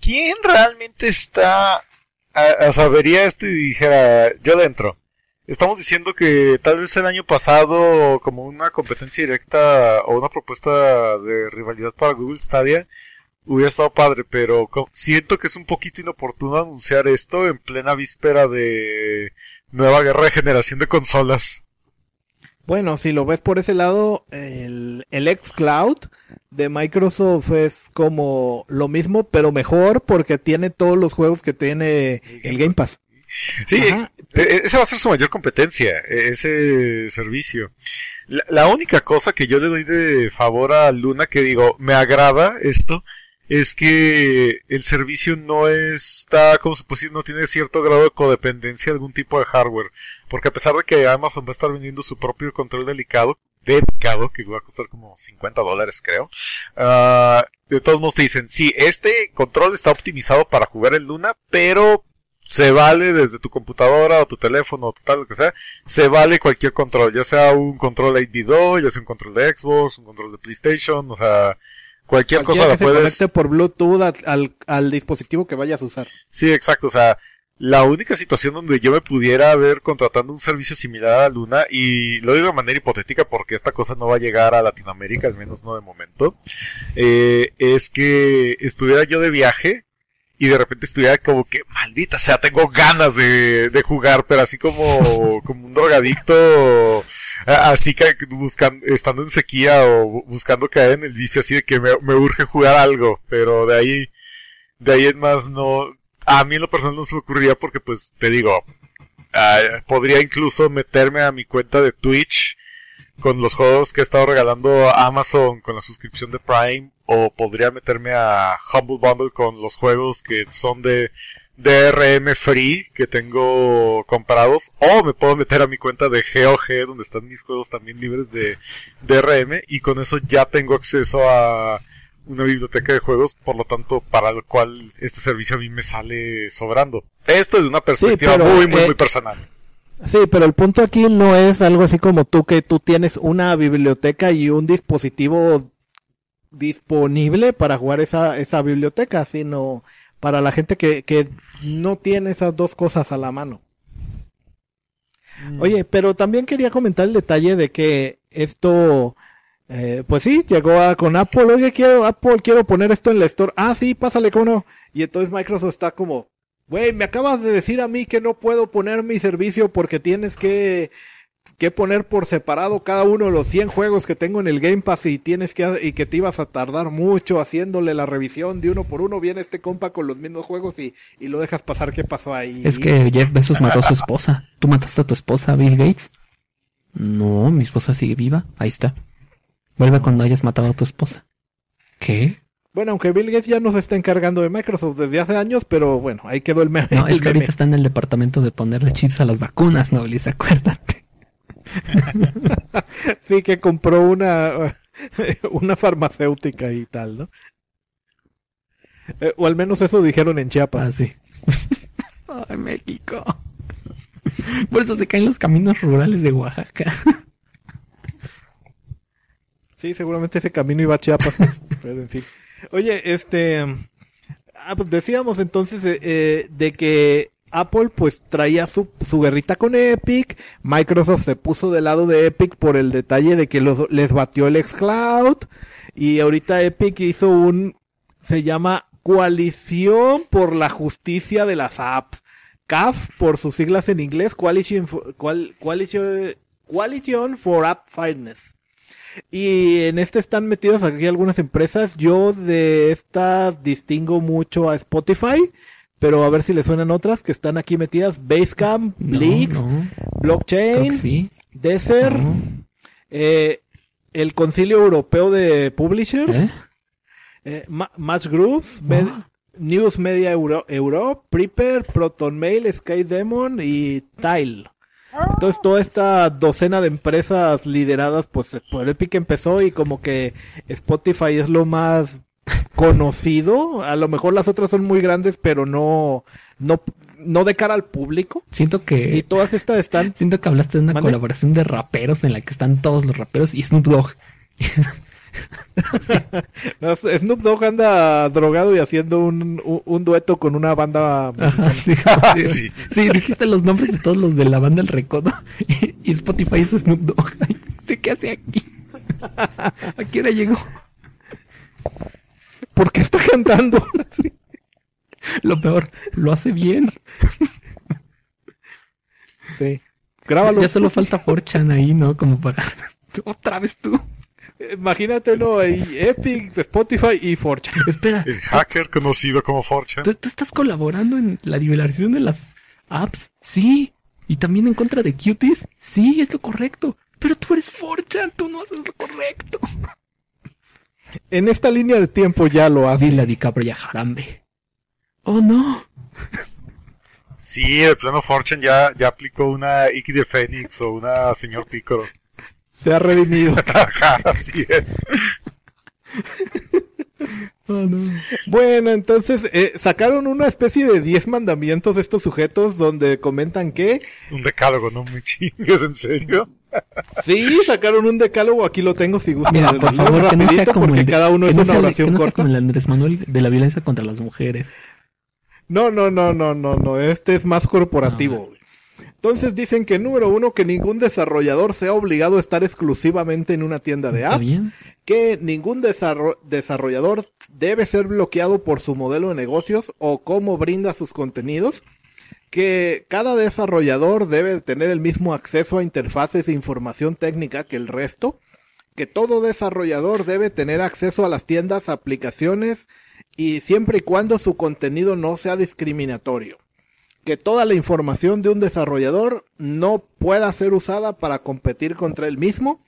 ¿quién realmente está, a, vería esto y dijera, yo le entro? Estamos diciendo que tal vez el año pasado, como una competencia directa o una propuesta de rivalidad para Google Stadia, hubiera estado padre, pero siento que es un poquito inoportuno anunciar esto en plena víspera de nueva guerra de generación de consolas. Bueno, si lo ves por ese lado, el, el xCloud de Microsoft es como lo mismo, pero mejor porque tiene todos los juegos que tiene el Game Pass. Sí, Ajá. e- esa va a ser su mayor competencia, e- ese servicio. La, la única cosa que yo le doy de favor a Luna, que digo, me agrada esto, es que el servicio no está, como se puede decir, no tiene cierto grado de codependencia de algún tipo de hardware. Porque a pesar de que Amazon va a estar vendiendo su propio control delicado, dedicado, que va a costar como 50 dólares creo, ah, de todos modos te dicen, sí, este control está optimizado para jugar en Luna, pero se vale desde tu computadora o tu teléfono o tal, lo que sea, se vale cualquier control, ya sea un control 8 ya sea un control de Xbox, un control de PlayStation, o sea, cualquier cosa que la se puedes... conecte por Bluetooth al, al dispositivo que vayas a usar. Sí, exacto, o sea, la única situación donde yo me pudiera ver contratando un servicio similar a Luna, y lo digo de manera hipotética porque esta cosa no va a llegar a Latinoamérica, al menos no de momento, eh, es que estuviera yo de viaje y de repente estuviera como que, maldita sea, tengo ganas de, de jugar, pero así como, como un drogadicto, así que buscando, estando en sequía o bu- buscando caer en el vicio, así de que me, urge jugar algo, pero de ahí, de ahí en más no, a mí en lo personal no se me ocurriría porque pues te digo, ah, podría incluso meterme a mi cuenta de Twitch con los juegos que he estado regalando a Amazon con la suscripción de Prime o podría meterme a Humble Bundle con los juegos que son de DRM free que tengo comprados o me puedo meter a mi cuenta de GOG donde están mis juegos también libres de DRM y con eso ya tengo acceso a una biblioteca de juegos, por lo tanto, para el cual este servicio a mí me sale sobrando. Esto es de una perspectiva pero, muy, muy, eh, muy personal. Sí, pero el punto aquí no es algo así como tú que tú tienes una biblioteca y un dispositivo disponible para jugar esa, esa biblioteca, sino para la gente que, que no tiene esas dos cosas a la mano. Oye, pero también quería comentar el detalle de que esto, eh, pues sí, llegó a, con Apple, oye, quiero, Apple, quiero poner esto en la Store. Ah, sí, pásale, ¿cómo no? Y entonces Microsoft está como, güey, me acabas de decir a mí que no puedo poner mi servicio porque tienes que, que poner por separado cada uno de los 100 juegos que tengo en el Game Pass y tienes que, y que te ibas a tardar mucho haciéndole la revisión de uno por uno. Viene este compa con los mismos juegos y, y lo dejas pasar. ¿Qué pasó ahí? Es que Jeff Bezos mató a su esposa. ¿Tú mataste a tu esposa, Bill Gates? No, mi esposa sigue viva. Ahí está. Vuelve cuando hayas matado a tu esposa. ¿Qué? Bueno, aunque Bill Gates ya no se está encargando de Microsoft desde hace años, pero bueno, ahí quedó el meme. No, es que ahorita está en el departamento de ponerle chips a las vacunas, no, Liz, acuérdate. (laughs) sí, que compró una, (laughs) una farmacéutica y tal, ¿no? Eh, o al menos eso dijeron en Chiapas. Ah, sí. (laughs) Ay, México. Por eso se caen los caminos rurales de Oaxaca. Sí, seguramente ese camino iba a Chiapas. pero en fin. Oye, este. Ah, pues decíamos entonces eh, eh, de que Apple pues traía su, su guerrita con Epic. Microsoft se puso del lado de Epic por el detalle de que los, les batió el xCloud. Y ahorita Epic hizo un. Se llama Coalición por la Justicia de las Apps. CAF por sus siglas en inglés. Coalition for, Coal- Coalition, Coalition for App Fairness. Y en este están metidas aquí algunas empresas. Yo de estas distingo mucho a Spotify, pero a ver si le suenan otras que están aquí metidas. Basecamp, Blix, no, Blockchain, sí. Desert, No. eh, el Concilio Europeo de Publishers, ¿Eh? eh, Ma- Match Groups, Med- Ah. News Media Euro, Europe, Prepper, Proton Mail, Sky Demon y Tile. Entonces toda esta docena de empresas lideradas pues por Epic empezó y como que Spotify es lo más conocido. A lo mejor las otras son muy grandes, pero no, no, no de cara al público. Siento Y que todas estas están (laughs) siento que hablaste de una ¿Mande? colaboración de raperos en la que están todos los raperos y Snoop Dogg. (laughs) No, Snoop Dogg anda drogado y haciendo un, un, un dueto con una banda. Ajá, sí, (laughs) sí, Sí. sí, dijiste los nombres de todos los de la banda El Recodo y, y Spotify es Snoop Dogg. Ay, ¿sí ¿Qué hace aquí? ¿A qué hora llegó? ¿Por qué está cantando? (laughs) Lo peor, lo hace bien. sí. Grábalo. Ya solo falta Forchan ahí, ¿no? Como para... Otra vez tú. Imagínate, ¿no? Ahí, Epic, Spotify y Fortune. Espera, El hacker conocido como Fortune. ¿tú, tú estás colaborando en la liberación de las apps? Sí. ¿Y también en contra de cuties? Sí, es lo correcto. Pero tú eres Forchan, tú no haces lo correcto. En esta línea de tiempo ya lo hace. Dile a DiCaprio y a Jarambe. Oh, no. Sí, el plano Fortune ya, ya aplicó una Iki de Fénix o una Señor Pícoro. Se ha redimido. (laughs) Así es. Oh, no. Bueno, entonces eh, sacaron una especie de 10 mandamientos de estos sujetos donde comentan que Un decálogo, no me chingues, ¿en serio? Sí, sacaron un decálogo, aquí lo tengo si gustan. Mira, por favor, que no sea como porque el cada uno es no una sea oración que no sea corta. como el Andrés Manuel de la violencia contra las mujeres. No, no, no, no, no, no, este es más corporativo. Güey. Entonces dicen que número uno, que ningún desarrollador sea obligado a estar exclusivamente en una tienda de ¿Está apps. bien? que ningún desarro- desarrollador debe ser bloqueado por su modelo de negocios o cómo brinda sus contenidos, que cada desarrollador debe tener el mismo acceso a interfaces e información técnica que el resto, que todo desarrollador debe tener acceso a las tiendas, aplicaciones y siempre y cuando su contenido no sea discriminatorio. Que toda la información de un desarrollador no pueda ser usada para competir contra él mismo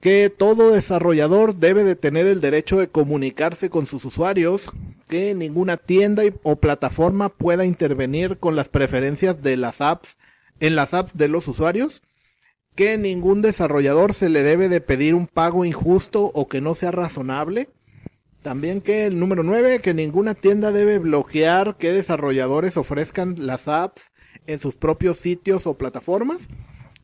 que todo desarrollador debe de tener el derecho de comunicarse con sus usuarios, que ninguna tienda o plataforma pueda intervenir con las preferencias de las apps en las apps de los usuarios, que ningún desarrollador se le debe de pedir un pago injusto o que no sea razonable. También que el número 9, que ninguna tienda debe bloquear que desarrolladores ofrezcan las apps en sus propios sitios o plataformas.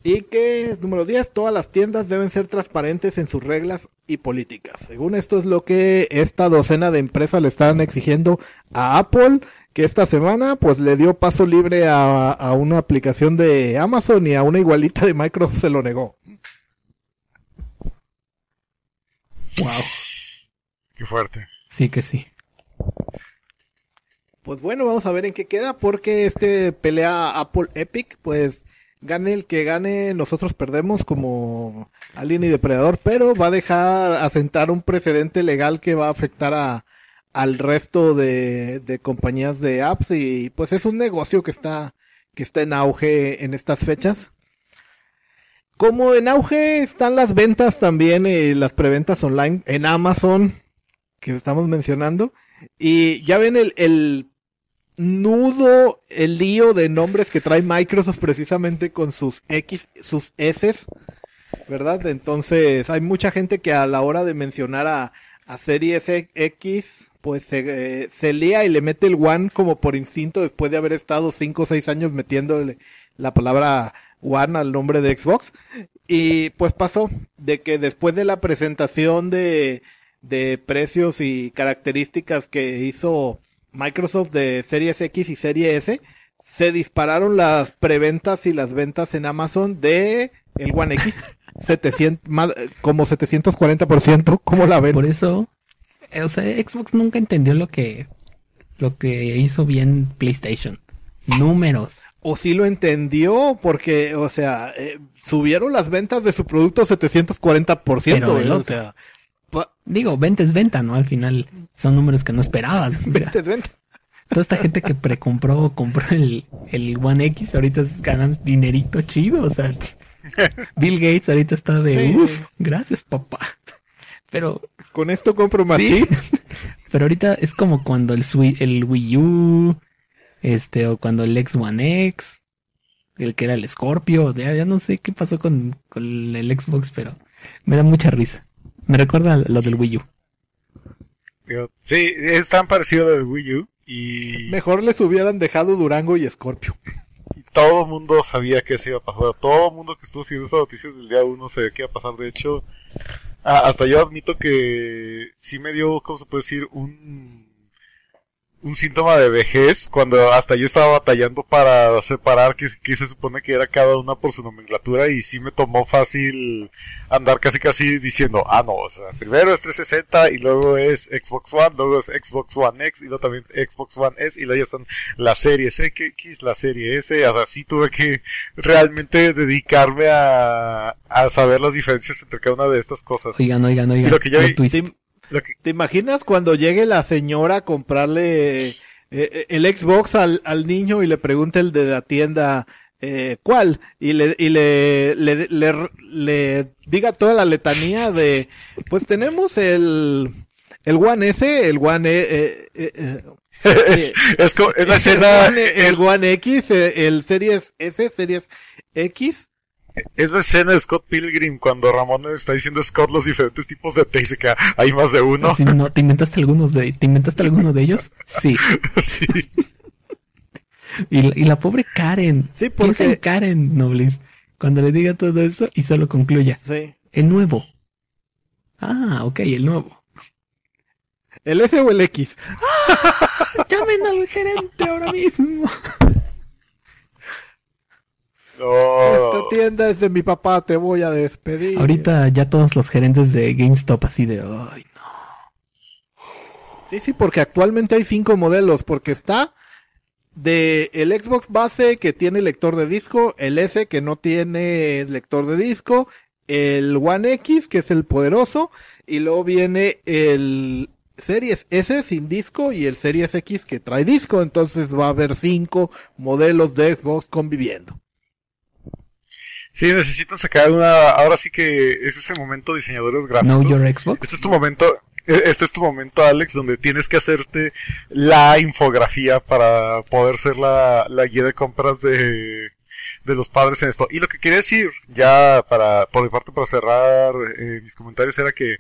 Y que, número 10, todas las tiendas deben ser transparentes en sus reglas y políticas. Según esto es lo que esta docena de empresas le están exigiendo a Apple, que esta semana pues le dio paso libre a, a una aplicación de Amazon y a una igualita de Microsoft se lo negó. Wow. Qué fuerte. Sí que sí. Pues bueno, vamos a ver en qué queda, porque este pelea Apple Epic, pues gane el que gane, nosotros perdemos como Alien y Depredador, pero va a dejar asentar un precedente legal que va a afectar a al resto de, de compañías de apps y pues es un negocio que está que está en auge en estas fechas. Como en auge están las ventas también y las preventas online en Amazon que estamos mencionando y ya ven el, el nudo, el lío de nombres que trae Microsoft precisamente con sus X, sus S, ¿verdad? Entonces hay mucha gente que a la hora de mencionar a, a Series X, pues se, eh, se lía y le mete el One como por instinto después de haber estado 5 o 6 años metiéndole la palabra One al nombre de Xbox. Y pues pasó de que después de la presentación de, de precios y características que hizo Microsoft de Series X y Serie S, se dispararon las preventas y las ventas en Amazon de el One X. (laughs) 700, más- como 740%, ¿cómo la ven? Por eso, eh, o sea, Xbox nunca entendió lo que, lo que hizo bien PlayStation. Números. O sí lo entendió, porque, o sea, eh, subieron las ventas de su producto 740%, Pero eh, o sea, Digo, venta es venta, ¿no? Al final son números que no esperabas. O sea, ventas, ventas. toda esta gente que precompró, compró el, el One X, ahorita ganan dinerito chido, o sea, Bill Gates ahorita está de, Sí. uff, gracias papá. Pero Con esto compro más Sí. chips. (laughs) Pero ahorita es como cuando el, el Wii U, este, o cuando el X One X, el que era el Scorpio, ya, ya no sé qué pasó con, con el Xbox, pero me da mucha risa. Me recuerda a lo del Wii U. Sí, es tan parecido al Wii U y Mejor les hubieran dejado Durango y Scorpio. todo el mundo sabía que eso iba a pasar. Todo el mundo que estuvo siguiendo estas noticias del día uno sabía que iba a pasar. De hecho, ah, hasta yo admito que sí me dio, ¿cómo se puede decir? Un, un síntoma de vejez cuando hasta yo estaba batallando para separar qué, qué se supone que era cada una por su nomenclatura y sí me tomó fácil andar casi casi diciendo, ah no, o sea, primero es 360 y luego es Xbox One, luego es Xbox One X y luego también Xbox One S y luego ya son la serie X, la serie S, o sea, sí tuve que realmente dedicarme a, a saber las diferencias entre cada una de estas cosas. Oigan, oigan, Y oigan. lo que plot vi- twist. ¿Te, Lo que- te imaginas cuando llegue la señora a comprarle eh, eh, el Xbox al, al niño y le pregunte el de la tienda eh, cuál? Y le, y le, le, le, le diga toda la letanía de, pues tenemos el, el One S, el One E, eh, eh, eh, es, es, es la el escena, One, el One X, el Series S, Series X. es la escena de Scott Pilgrim cuando Ramón le está diciendo a Scott los diferentes tipos de té y se queda, hay más de uno. No, ¿Te inventaste algunos de, te inventaste alguno de ellos? Sí. (laughs) sí. (laughs) Y, la- y la pobre Karen. Sí, Piensa en porque, Karen, Noblis. Cuando le diga todo eso y solo concluya. sí. El nuevo. Ah, ok, el nuevo. El S o el X. (laughs) Llamen al gerente ahora mismo. No. Esta tienda es de mi papá, te voy a despedir. Ahorita ya todos los gerentes de GameStop así de, ay, no. Sí, sí, porque actualmente hay cinco modelos, porque está de el Xbox base que tiene lector de disco, el S que no tiene lector de disco, el One X que es el poderoso, y luego viene el Series S sin disco y el Series X que trae disco, entonces va a haber cinco modelos de Xbox conviviendo. Sí, necesitan sacar una, ahora sí que este es el momento diseñadores gráficos. Know Your Xbox. Este es tu momento, eh, este es tu momento, Alex, donde tienes que hacerte la infografía para poder ser la, la guía de compras de, de los padres en esto. Y lo que quería decir, ya para, por mi parte, para cerrar eh, mis comentarios, era que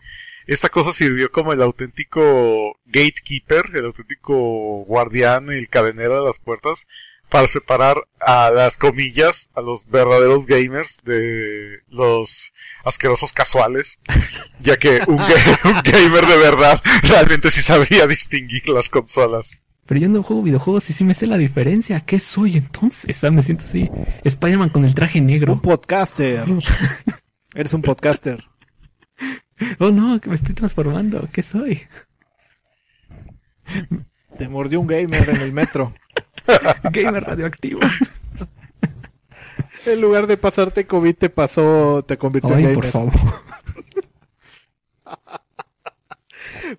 esta cosa sirvió como el auténtico gatekeeper, el auténtico guardián, el cadenero de las puertas, para separar a las comillas, a los verdaderos gamers de los asquerosos casuales, (laughs) ya que un, ga- (laughs) un gamer de verdad realmente sí sabría distinguir las consolas. Pero yo no juego videojuegos y sí me sé la diferencia. ¿Qué soy entonces? Ah, me siento así. Spider-Man con el traje negro. Un podcaster. (laughs) Eres un podcaster. Oh no, que me estoy transformando. ¿Qué soy? Te mordió un gamer en el metro. (laughs) Gamer radioactivo. En lugar de pasarte COVID, te pasó, te convirtió en gamer. por favor. (laughs)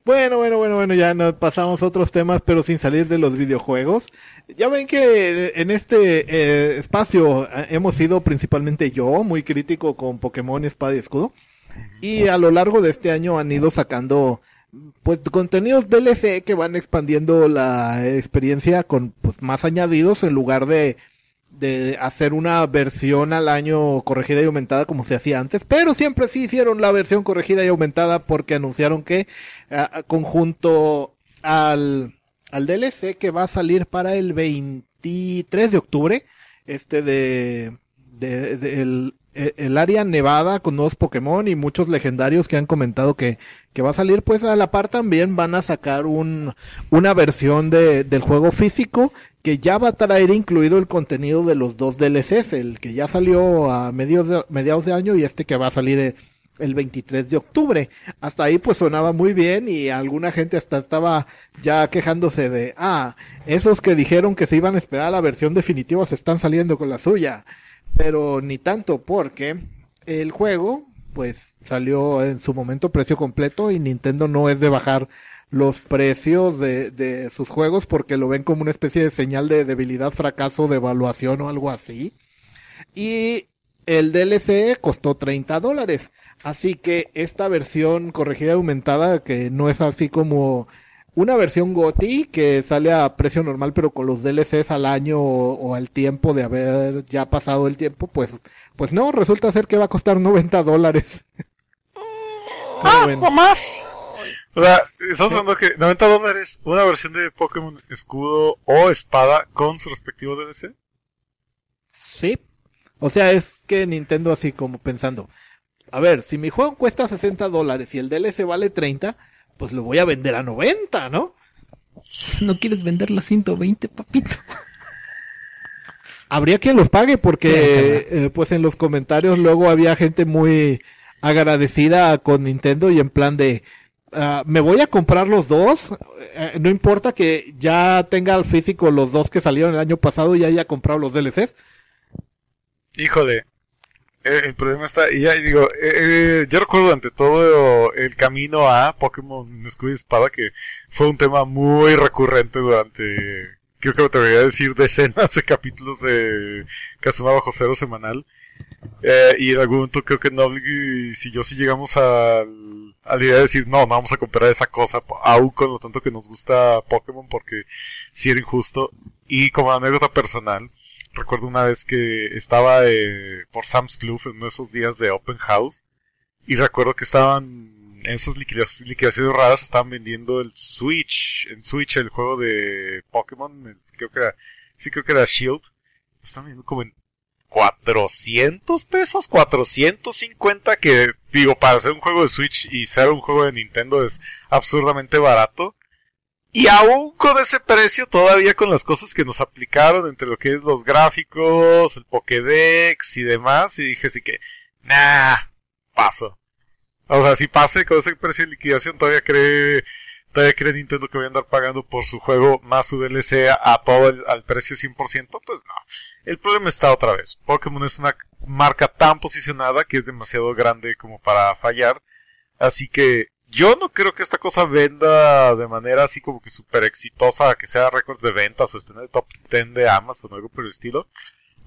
Bueno, bueno, bueno, bueno, ya nos pasamos a otros temas, pero sin salir de los videojuegos. Ya ven que eh, en este eh, espacio eh, hemos sido principalmente yo muy crítico con Pokémon Espada y Escudo. Y a lo largo de este año han ido sacando pues contenidos DLC que van expandiendo la experiencia con pues, más añadidos en lugar de de hacer una versión al año corregida y aumentada como se hacía antes, pero siempre sí hicieron la versión corregida y aumentada porque anunciaron que conjunto al, al DLC que va a salir para el 23 de octubre, este de, de, de- el, el- el área nevada con nuevos Pokémon y muchos legendarios que han comentado que, que va a salir, pues a la par también van a sacar un, una versión de, del juego físico que ya va a traer incluido el contenido de los dos DLCs, el que ya salió a medios de, mediados de año y este que va a salir eh, el 23 de octubre. Hasta ahí pues sonaba muy bien y alguna gente hasta estaba ya quejándose de, ah, esos que dijeron que se iban a esperar la versión definitiva se están saliendo con la suya. Pero ni tanto porque el juego pues salió en su momento precio completo y Nintendo no es de bajar los precios de, de sus juegos porque lo ven como una especie de señal de debilidad, fracaso, de evaluación o algo así. Y el DLC costó 30 dólares. Así que esta versión corregida y aumentada, que no es así como una versión GOTI que sale a precio normal, pero con los DLCs al año o, o al tiempo de haber ya pasado el tiempo, pues, pues no, resulta ser que va a costar 90 dólares. Ah, bueno. más. O sea, estamos Sí. hablando que 90 dólares, una versión de Pokémon escudo o espada con su respectivo DLC. Sí. O sea, es que Nintendo así como pensando, a ver, si mi juego cuesta 60 dólares y el DLC vale 30, pues lo voy a vender a 90, ¿no? (laughs) No quieres vender la 120, papito. Habría quien los pague Sí, porque eh, pues en los comentarios luego había gente muy agradecida con Nintendo y en plan de ah, me voy a comprar los dos, eh, no importa que ya tenga al físico los dos que salieron el año pasado y haya comprado los DLCs. Híjole, eh, el problema está, y ya digo, eh, eh, yo recuerdo durante todo el camino a Pokémon Escudo y Espada que fue un tema muy recurrente durante, creo que me atrevería a decir decenas de capítulos de Kazuma Bajo Cero semanal. Eh, y en algún momento creo que Noblig si yo sí llegamos al, a la idea de decir, no, no vamos a comprar esa cosa, aún con lo tanto que nos gusta Pokémon, porque sí era injusto. Y como anécdota personal, recuerdo una vez que estaba eh, por Sam's Club en esos días de Open House, y recuerdo que estaban en esas liquidaciones, raras, estaban vendiendo el Switch, en Switch el juego de Pokémon, creo que era, sí creo que era Shield, estaban vendiendo como en 400 pesos, 450, que digo, para hacer un juego de Switch y ser un juego de Nintendo es absurdamente barato. Y aún con ese precio, todavía con las cosas que nos aplicaron entre lo que es los gráficos, el Pokédex y demás, y dije así que, nah, paso. O sea, si pase con ese precio de liquidación, todavía cree, todavía cree Nintendo que voy a andar pagando por su juego más su DLC a, todo el, al precio 100%, pues no. El problema está otra vez. Pokémon es una marca tan posicionada que es demasiado grande como para fallar. Así que yo no creo que esta cosa venda de manera así como que súper exitosa, que sea récord de ventas o esté en el top 10 de Amazon o algo por el estilo.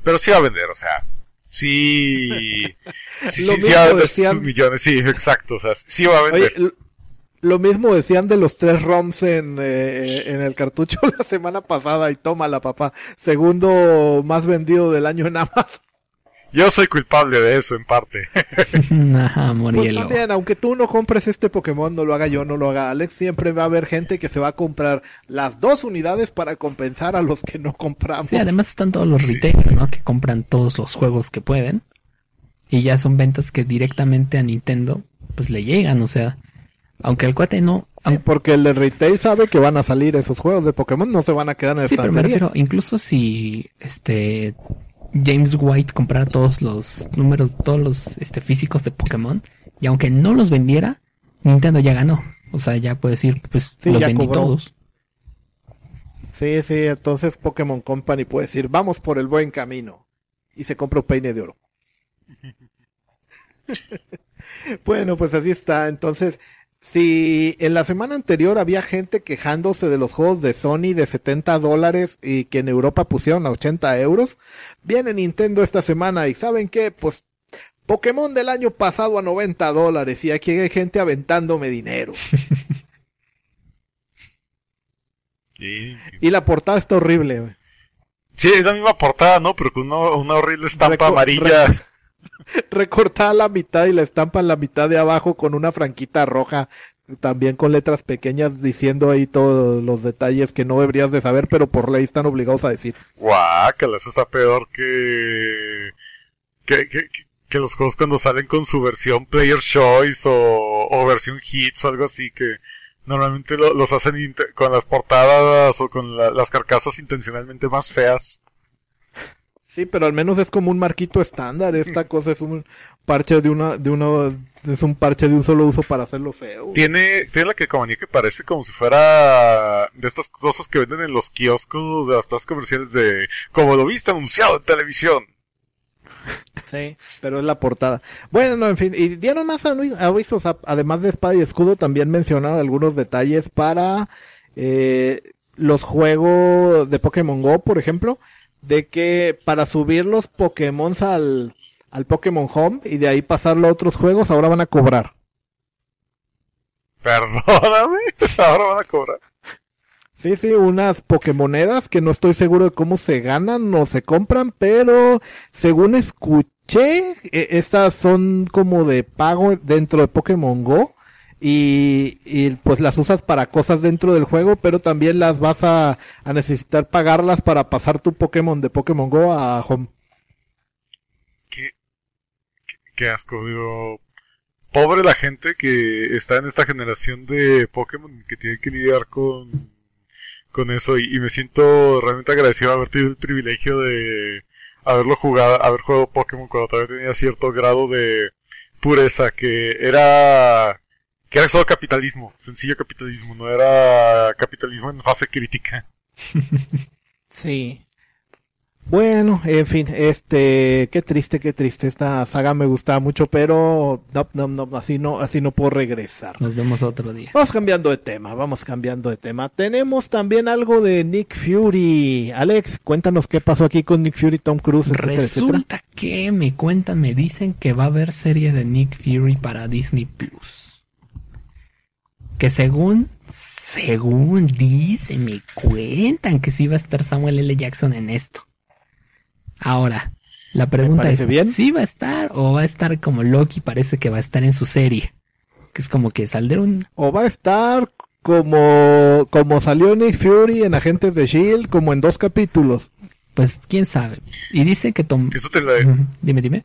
Pero sí va a vender, o sea, sí, (laughs) sí, sí, sí va a vender decían- sus millones, sí, exacto, o sea, sí va a vender. lo mismo decían de los tres ROMs en, eh, en el cartucho (laughs) la semana pasada y tómala papá, segundo más vendido del año en Amazon. Yo soy culpable de eso en parte. (laughs) Ajá, Pues también, aunque tú no compres este Pokémon, no lo haga yo, no lo haga Alex, siempre va a haber gente que se va a comprar las dos unidades para compensar a los que no compramos. Sí, además están todos los retailers, ¿no? Que compran todos los juegos que pueden. Y ya son ventas que directamente a Nintendo, pues le llegan, o sea. Aunque el cuate no. Sí, porque el de retail sabe que van a salir esos juegos de Pokémon, no se van a quedar en el Sí, pero me refiero, incluso si este James White comprara todos los números, todos los este, físicos de Pokémon, y aunque no los vendiera, Nintendo ya ganó. O sea, ya puede decir, pues Sí, los ya vendí cobró. todos. Sí, sí, entonces Pokémon Company puede decir, vamos por el buen camino. Y se compra un peine de oro. (laughs) (laughs) bueno, pues así está. Entonces, si en la semana anterior había gente quejándose de los juegos de Sony de 70 dólares y que en Europa pusieron a 80 euros, viene Nintendo esta semana y ¿saben qué? Pues Pokémon del año pasado a 90 dólares y aquí hay gente aventándome dinero. (laughs) Sí, Y la portada está horrible. Sí, es la misma portada, ¿no? Pero con una, una horrible estampa Reco- amarilla. (laughs) (laughs) recortada la mitad y la estampa la mitad de abajo con una franquita roja, también con letras pequeñas diciendo ahí todos los detalles que no deberías de saber, pero por ley están obligados a decir. Guácala, eso está peor que... Que, que, que- los juegos cuando salen con su versión Player Choice o, o versión Hits o algo así que normalmente lo- los hacen con las portadas o con la- las carcasas intencionalmente más feas. Sí, pero al menos es como un marquito estándar. Esta (laughs) cosa es un parche de una, de uno, es un parche de un solo uso para hacerlo feo. Tiene, tiene la que que parece como si fuera de estas cosas que venden en los kioscos de las plazas comerciales de como lo viste anunciado en televisión. (laughs) Sí, pero es la portada. Bueno, no, en fin, y dieron más avi- avisos, además de espada y escudo, también mencionaron algunos detalles para eh, los juegos de Pokémon Go, por ejemplo, de que para subir los Pokémon al, al Pokémon Home y de ahí pasarlo a otros juegos, ahora van a cobrar. Perdóname, (laughs) ahora van a cobrar. Sí, sí, unas Pokémonedas que no estoy seguro de cómo se ganan o se compran, pero según escuché, e- estas son como de pago dentro de Pokémon Go y, y, pues las usas para cosas dentro del juego, pero también las vas a, a necesitar pagarlas para pasar tu Pokémon de Pokémon Go a Home. Qué, asco, digo. Pobre la gente que está en esta generación de Pokémon que tiene que lidiar con, con eso y, y me siento realmente agradecido de haber tenido el privilegio de haberlo jugado, haber jugado Pokémon cuando todavía tenía cierto grado de pureza que era que era solo capitalismo, sencillo capitalismo, no era capitalismo en fase crítica. (laughs) Sí. Bueno, en fin, este, qué triste, qué triste. Esta saga me gustaba mucho, pero no, no, no, así no, así no puedo regresar. Nos vemos otro día. Vamos cambiando de tema, vamos cambiando de tema. Tenemos también algo de Nick Fury. Alex, cuéntanos qué pasó aquí con Nick Fury, Tom Cruise, etcétera, etcétera. Resulta que me cuentan, me dicen que va a haber serie de Nick Fury para Disney Plus. Que según, según dicen, me cuentan que sí va a estar Samuel L. Jackson en esto. Ahora, la pregunta es, bien. ¿sí va a estar o va a estar como Loki parece que va a estar en su serie? Que es como que saldrá un... O va a estar como, como salió Nick Fury en Agentes de Shield, como en dos capítulos. Pues quién sabe. Y dice que Tom... Eso te Dime, dime.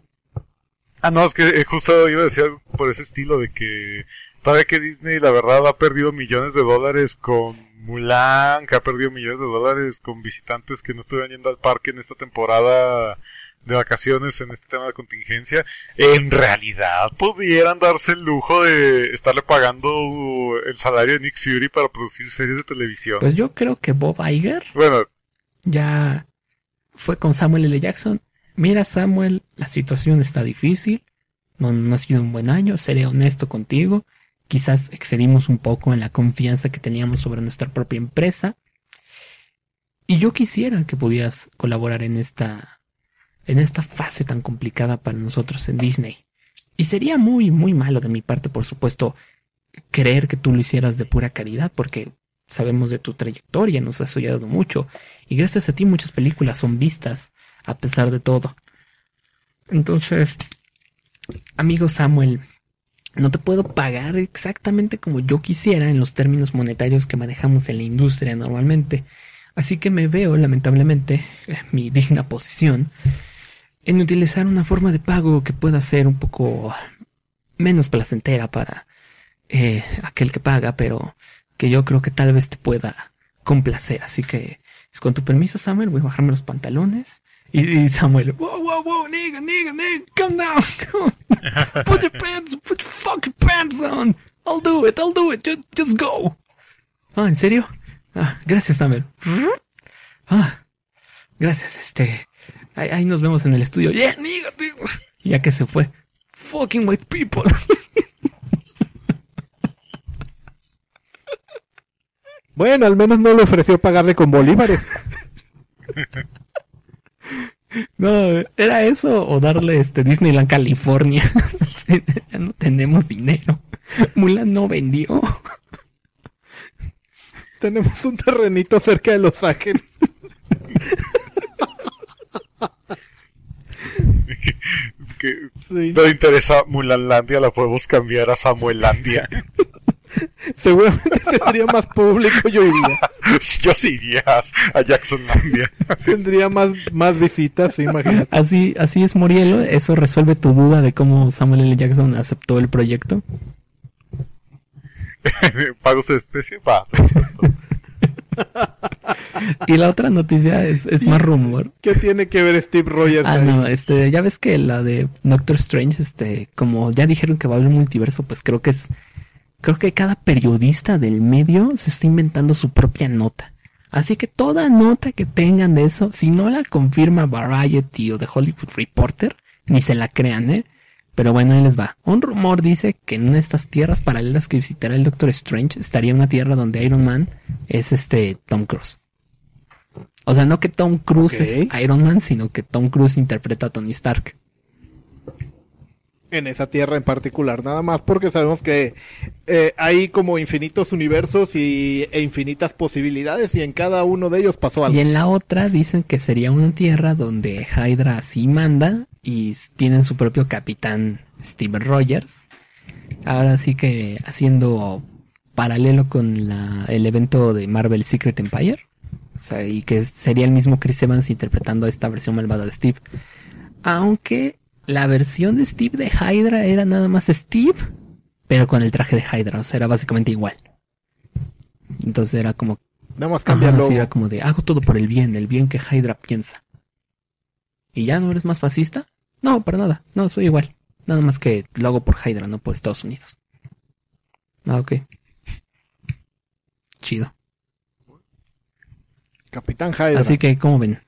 Ah, no, es que eh, justo iba a decir algo por ese estilo de que todavía que Disney la verdad ha perdido millones de dólares con Mulan, que ha perdido millones de dólares con visitantes que no estuvieron yendo al parque en esta temporada de vacaciones en este tema de contingencia, en realidad pudieran darse el lujo de estarle pagando el salario de Nick Fury para producir series de televisión. Pues yo creo que Bob Iger bueno, ya fue con Samuel L. Jackson. Mira, Samuel, la situación está difícil. No, no ha sido un buen año. Seré honesto contigo. Quizás excedimos un poco en la confianza que teníamos sobre nuestra propia empresa. Y yo quisiera que pudieras colaborar en esta, en esta fase tan complicada para nosotros en Disney. Y sería muy, muy malo de mi parte, por supuesto, creer que tú lo hicieras de pura caridad, porque sabemos de tu trayectoria, nos has ayudado mucho. Y gracias a ti muchas películas son vistas, a pesar de todo. Entonces, amigo Samuel, no te puedo pagar exactamente como yo quisiera en los términos monetarios que manejamos en la industria normalmente. Así que me veo, lamentablemente, en mi digna posición, en utilizar una forma de pago que pueda ser un poco menos placentera para eh, aquel que paga, pero que yo creo que tal vez te pueda complacer. Así que, con tu permiso, Samuel, voy a bajarme los pantalones. Y, y Samuel, wow, wow, wow, nigga, nigga, nigga, come down. (laughs) (laughs) Put your pants, put your fucking pants on. I'll do it, I'll do it, just, just go. Ah, ¿en serio? Ah, gracias, Samuel. Ah, gracias, este. Ahí, ahí nos vemos en el estudio. Yeah, nigga, tío. Ya que se fue. Fucking white people. (laughs) Bueno, al menos no le ofreció pagarle con bolívares. No, era eso o darle este Disneyland California. (laughs) ya no tenemos dinero. Mulan no vendió. Tenemos un terrenito cerca de Los Ángeles. (laughs) que Sí. no interesa Mulanlandia, la podemos cambiar a Samuelandia. (laughs) (laughs) Seguramente (laughs) tendría más público, yo iría. (laughs) Yo sí irías a Jacksonlandia. Tendría más, más visitas, sí, imagínate. Así, así es Morielo. Eso resuelve tu duda de cómo Samuel L. Jackson aceptó el proyecto. ¿Pagos de especie? Va. Y la otra noticia es, es más rumor. ¿Qué tiene que ver Steve Rogers Ah, ahí? no, este, ya ves que la de Doctor Strange, este, como ya dijeron que va a haber un multiverso, pues creo que es, creo que cada periodista del medio se está inventando su propia nota. Así que toda nota que tengan de eso, si no la confirma Variety o The Hollywood Reporter, ni se la crean, ¿eh? Pero bueno, ahí les va. Un rumor dice que en estas tierras paralelas que visitará el Doctor Strange estaría una tierra donde Iron Man es este Tom Cruise. O sea, no que Tom Cruise es Iron Man, sino que Tom Cruise interpreta a Tony Stark. En esa tierra en particular, nada más porque sabemos que eh, hay como infinitos universos y, e infinitas posibilidades y en cada uno de ellos pasó algo. Y en la otra dicen que sería una tierra donde Hydra sí manda y tienen su propio capitán Steve Rogers. Ahora sí que haciendo paralelo con la, el evento de Marvel Secret Empire. O sea, y que sería el mismo Chris Evans interpretando esta versión malvada de Steve. Aunque la versión de Steve de Hydra era nada más Steve, pero con el traje de Hydra. O sea, era básicamente igual. Entonces era como Nada más cambia el Ajá, sí, logo. era como de hago todo por el bien, el bien que Hydra piensa. ¿Y ya no eres más fascista? No, para nada. No, soy igual. Nada más que lo hago por Hydra, no por Estados Unidos. Ah, ok. Chido. Capitán Hydra. Así que, ¿cómo ven?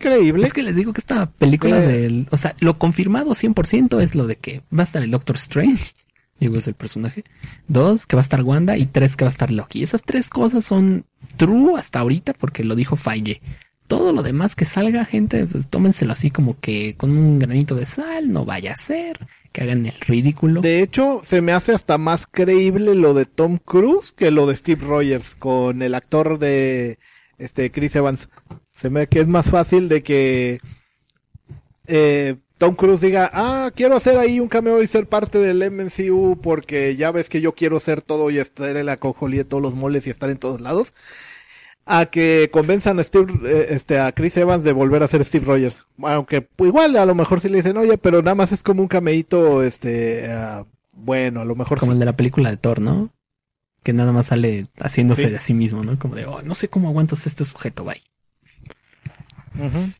Increíble. Es que les digo que esta película Eh. del... O sea, lo confirmado 100% es lo de que va a estar el Doctor Strange. (laughs) Digo, es el personaje. Dos, que va a estar Wanda. Y tres, que va a estar Loki. Esas tres cosas son true hasta ahorita porque lo dijo Feige. Todo lo demás que salga, gente, pues tómenselo así como que con un granito de sal, no vaya a ser, que hagan el ridículo. De hecho, se me hace hasta más creíble lo de Tom Cruise que lo de Steve Rogers con el actor de este Chris Evans. Se me que es más fácil de que eh, Tom Cruise diga, ah, quiero hacer ahí un cameo y ser parte del MCU porque ya ves que yo quiero ser todo y estar en la cojolía de todos los moles y estar en todos lados. A que convenzan a Steve, eh, este, a Chris Evans de volver a ser Steve Rogers. Aunque pues, igual a lo mejor sí le dicen, oye, pero nada más es como un cameíto, este, ah, bueno, a lo mejor Como sí. el de la película de Thor, ¿no? Que nada más sale haciéndose Sí. de sí mismo, ¿no? Como de, oh, no sé cómo aguantas este sujeto, bye.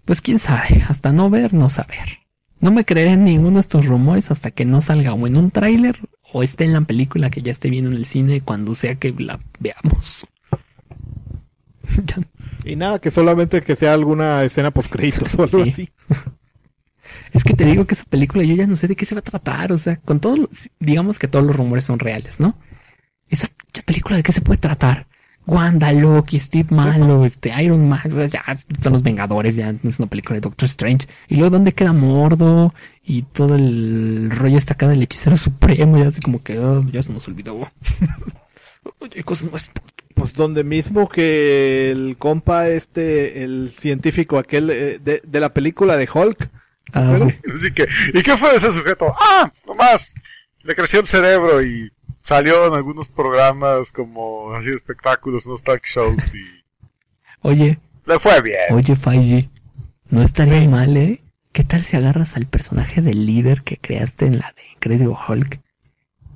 Pues quién sabe, hasta no ver, no saber. No me creeré en ninguno de estos rumores hasta que no salga o en un tráiler o esté en la película que ya esté viendo en el cine cuando sea que la veamos. Y nada, que solamente que sea alguna escena post créditos (laughs) o algo Sí. así. es que te digo que esa película yo ya no sé de qué se va a tratar, o sea, con todo, lo- digamos que todos los rumores son reales, ¿no? Esa película de qué se puede tratar. Wanda, Loki, Steve Malo, este, Iron Man, pues ya son los Vengadores, ya no es una película de Doctor Strange. Y luego, ¿dónde queda Mordo? Y todo el rollo está acá del hechicero supremo, ya así como que, oh, ya se nos olvidó. (laughs) Oye, hay cosas más Pues donde mismo que el compa este, el científico aquel eh, de, de la película de Hulk. Ah, sí. Así que, ¿y qué fue de ese sujeto? Ah, nomás, le creció el cerebro y salió en algunos programas como así espectáculos, unos talk shows y Oye, le fue bien. Oye, Faiji, no estaría mal, ¿eh? ¿Qué tal si agarras al personaje del líder que creaste en la de Incredible Hulk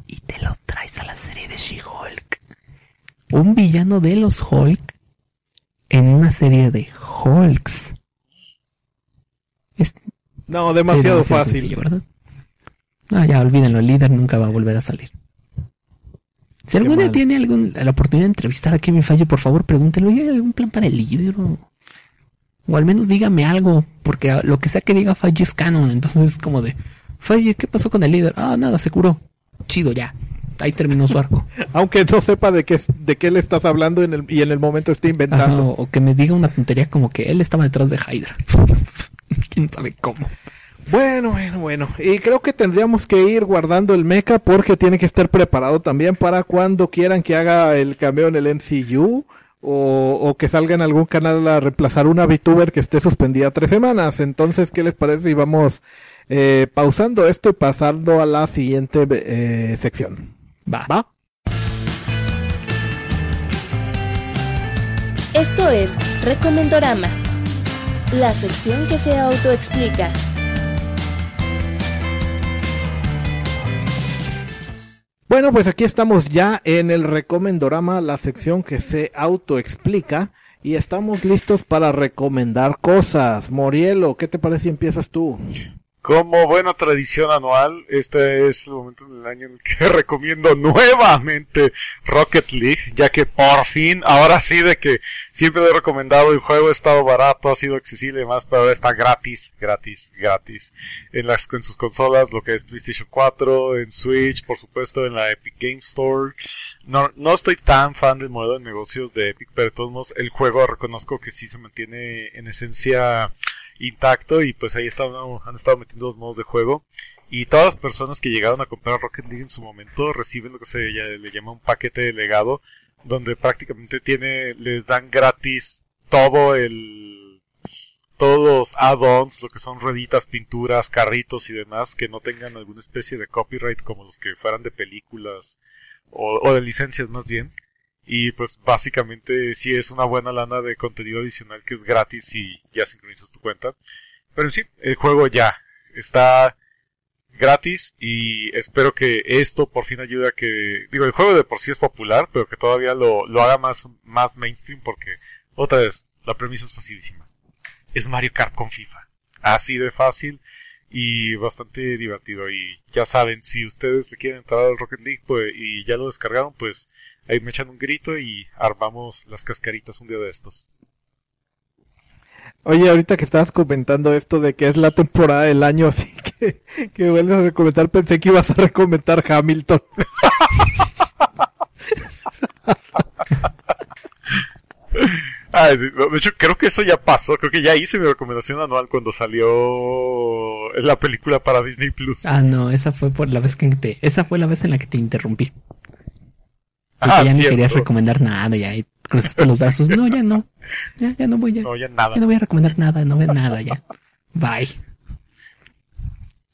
y te lo traes a la serie de She-Hulk? Un villano de los Hulk en una serie de Hulks. Es No, demasiado sí, fácil. sencillo, ¿verdad? No, ya olvídenlo, el líder nunca va a volver a salir. Si algún día mal. tiene algún, la oportunidad de entrevistar a Kevin Feige, por favor pregúntelo. ¿Y hay algún plan para el líder? O, al menos dígame algo, porque lo que sea que diga Feige es canon. Entonces es como de, Feige, ¿qué pasó con el líder? Ah, nada, se curó. Chido, ya. Ahí terminó su arco. (laughs) Aunque no sepa de qué, de qué le estás hablando en el, y en el momento esté Ajá, inventando. o, o que me diga una tontería como que él estaba detrás de Hydra. (laughs) ¿Quién sabe cómo? Bueno, bueno, bueno. Y creo que tendríamos que ir guardando el mecha porque tiene que estar preparado también para cuando quieran que haga el cameo en el MCU o, o que salga en algún canal a reemplazar una VTuber que esté suspendida tres semanas. Entonces, ¿qué les parece si vamos eh, pausando esto y pasando a la siguiente eh, sección? Va. ¿Va? Esto es Recomendorama, la sección que se autoexplica. Bueno, pues aquí estamos ya en el Recomendorama, la sección que se autoexplica. Y estamos listos para recomendar cosas. Morielo, ¿qué te parece si empiezas tú? Como buena tradición anual, este es el momento del año en el que (laughs) recomiendo nuevamente Rocket League, ya que por fin, ahora sí de que siempre lo he recomendado. El juego ha estado barato, ha sido accesible y demás, pero ahora está gratis, gratis, gratis. En las, en sus consolas, lo que es PlayStation 4, en Switch, por supuesto, en la Epic Game Store. No, no estoy tan fan del modelo de negocios de Epic, pero de todos modos, el juego reconozco que sí se mantiene en esencia intacto y pues ahí están, han estado metiendo los modos de juego. Y todas las personas que llegaron a comprar Rocket League en su momento reciben lo que se le llama un paquete de legado, donde prácticamente tiene, les dan gratis todo el, todos los add-ons, lo que son rueditas, pinturas, carritos y demás, que no tengan alguna especie de copyright como los que fueran de películas o, o de licencias más bien. Y pues básicamente sí es una buena lana de contenido adicional que es gratis y ya sincronizas tu cuenta. Pero sí, el juego ya está gratis y espero que esto por fin ayude a que, digo, el juego de por sí es popular, pero que todavía lo, lo haga más, más mainstream porque, otra vez, la premisa es facilísima. Es Mario Kart con FIFA. Así de fácil y bastante divertido. Y ya saben, si ustedes le quieren entrar al Rocket League pues, y ya lo descargaron, pues ahí me echan un grito y armamos las cascaritas un día de estos. Oye, ahorita que estabas comentando esto de que es la temporada del año, (laughs) así que, que vuelves a recomendar, pensé que ibas a recomendar Hamilton. (laughs) Ah, de hecho, creo que eso ya pasó. Creo que ya hice mi recomendación anual cuando salió la película para Disney Plus. Ah, no, esa fue por la vez que te, esa fue la vez en la que te interrumpí. Porque Ah, ya ni cierto. querías recomendar nada, ya y cruzaste los brazos. No, ya no. Ya, ya no voy, ya. No, ya nada. Ya no voy a recomendar nada, no veo nada ya. Bye.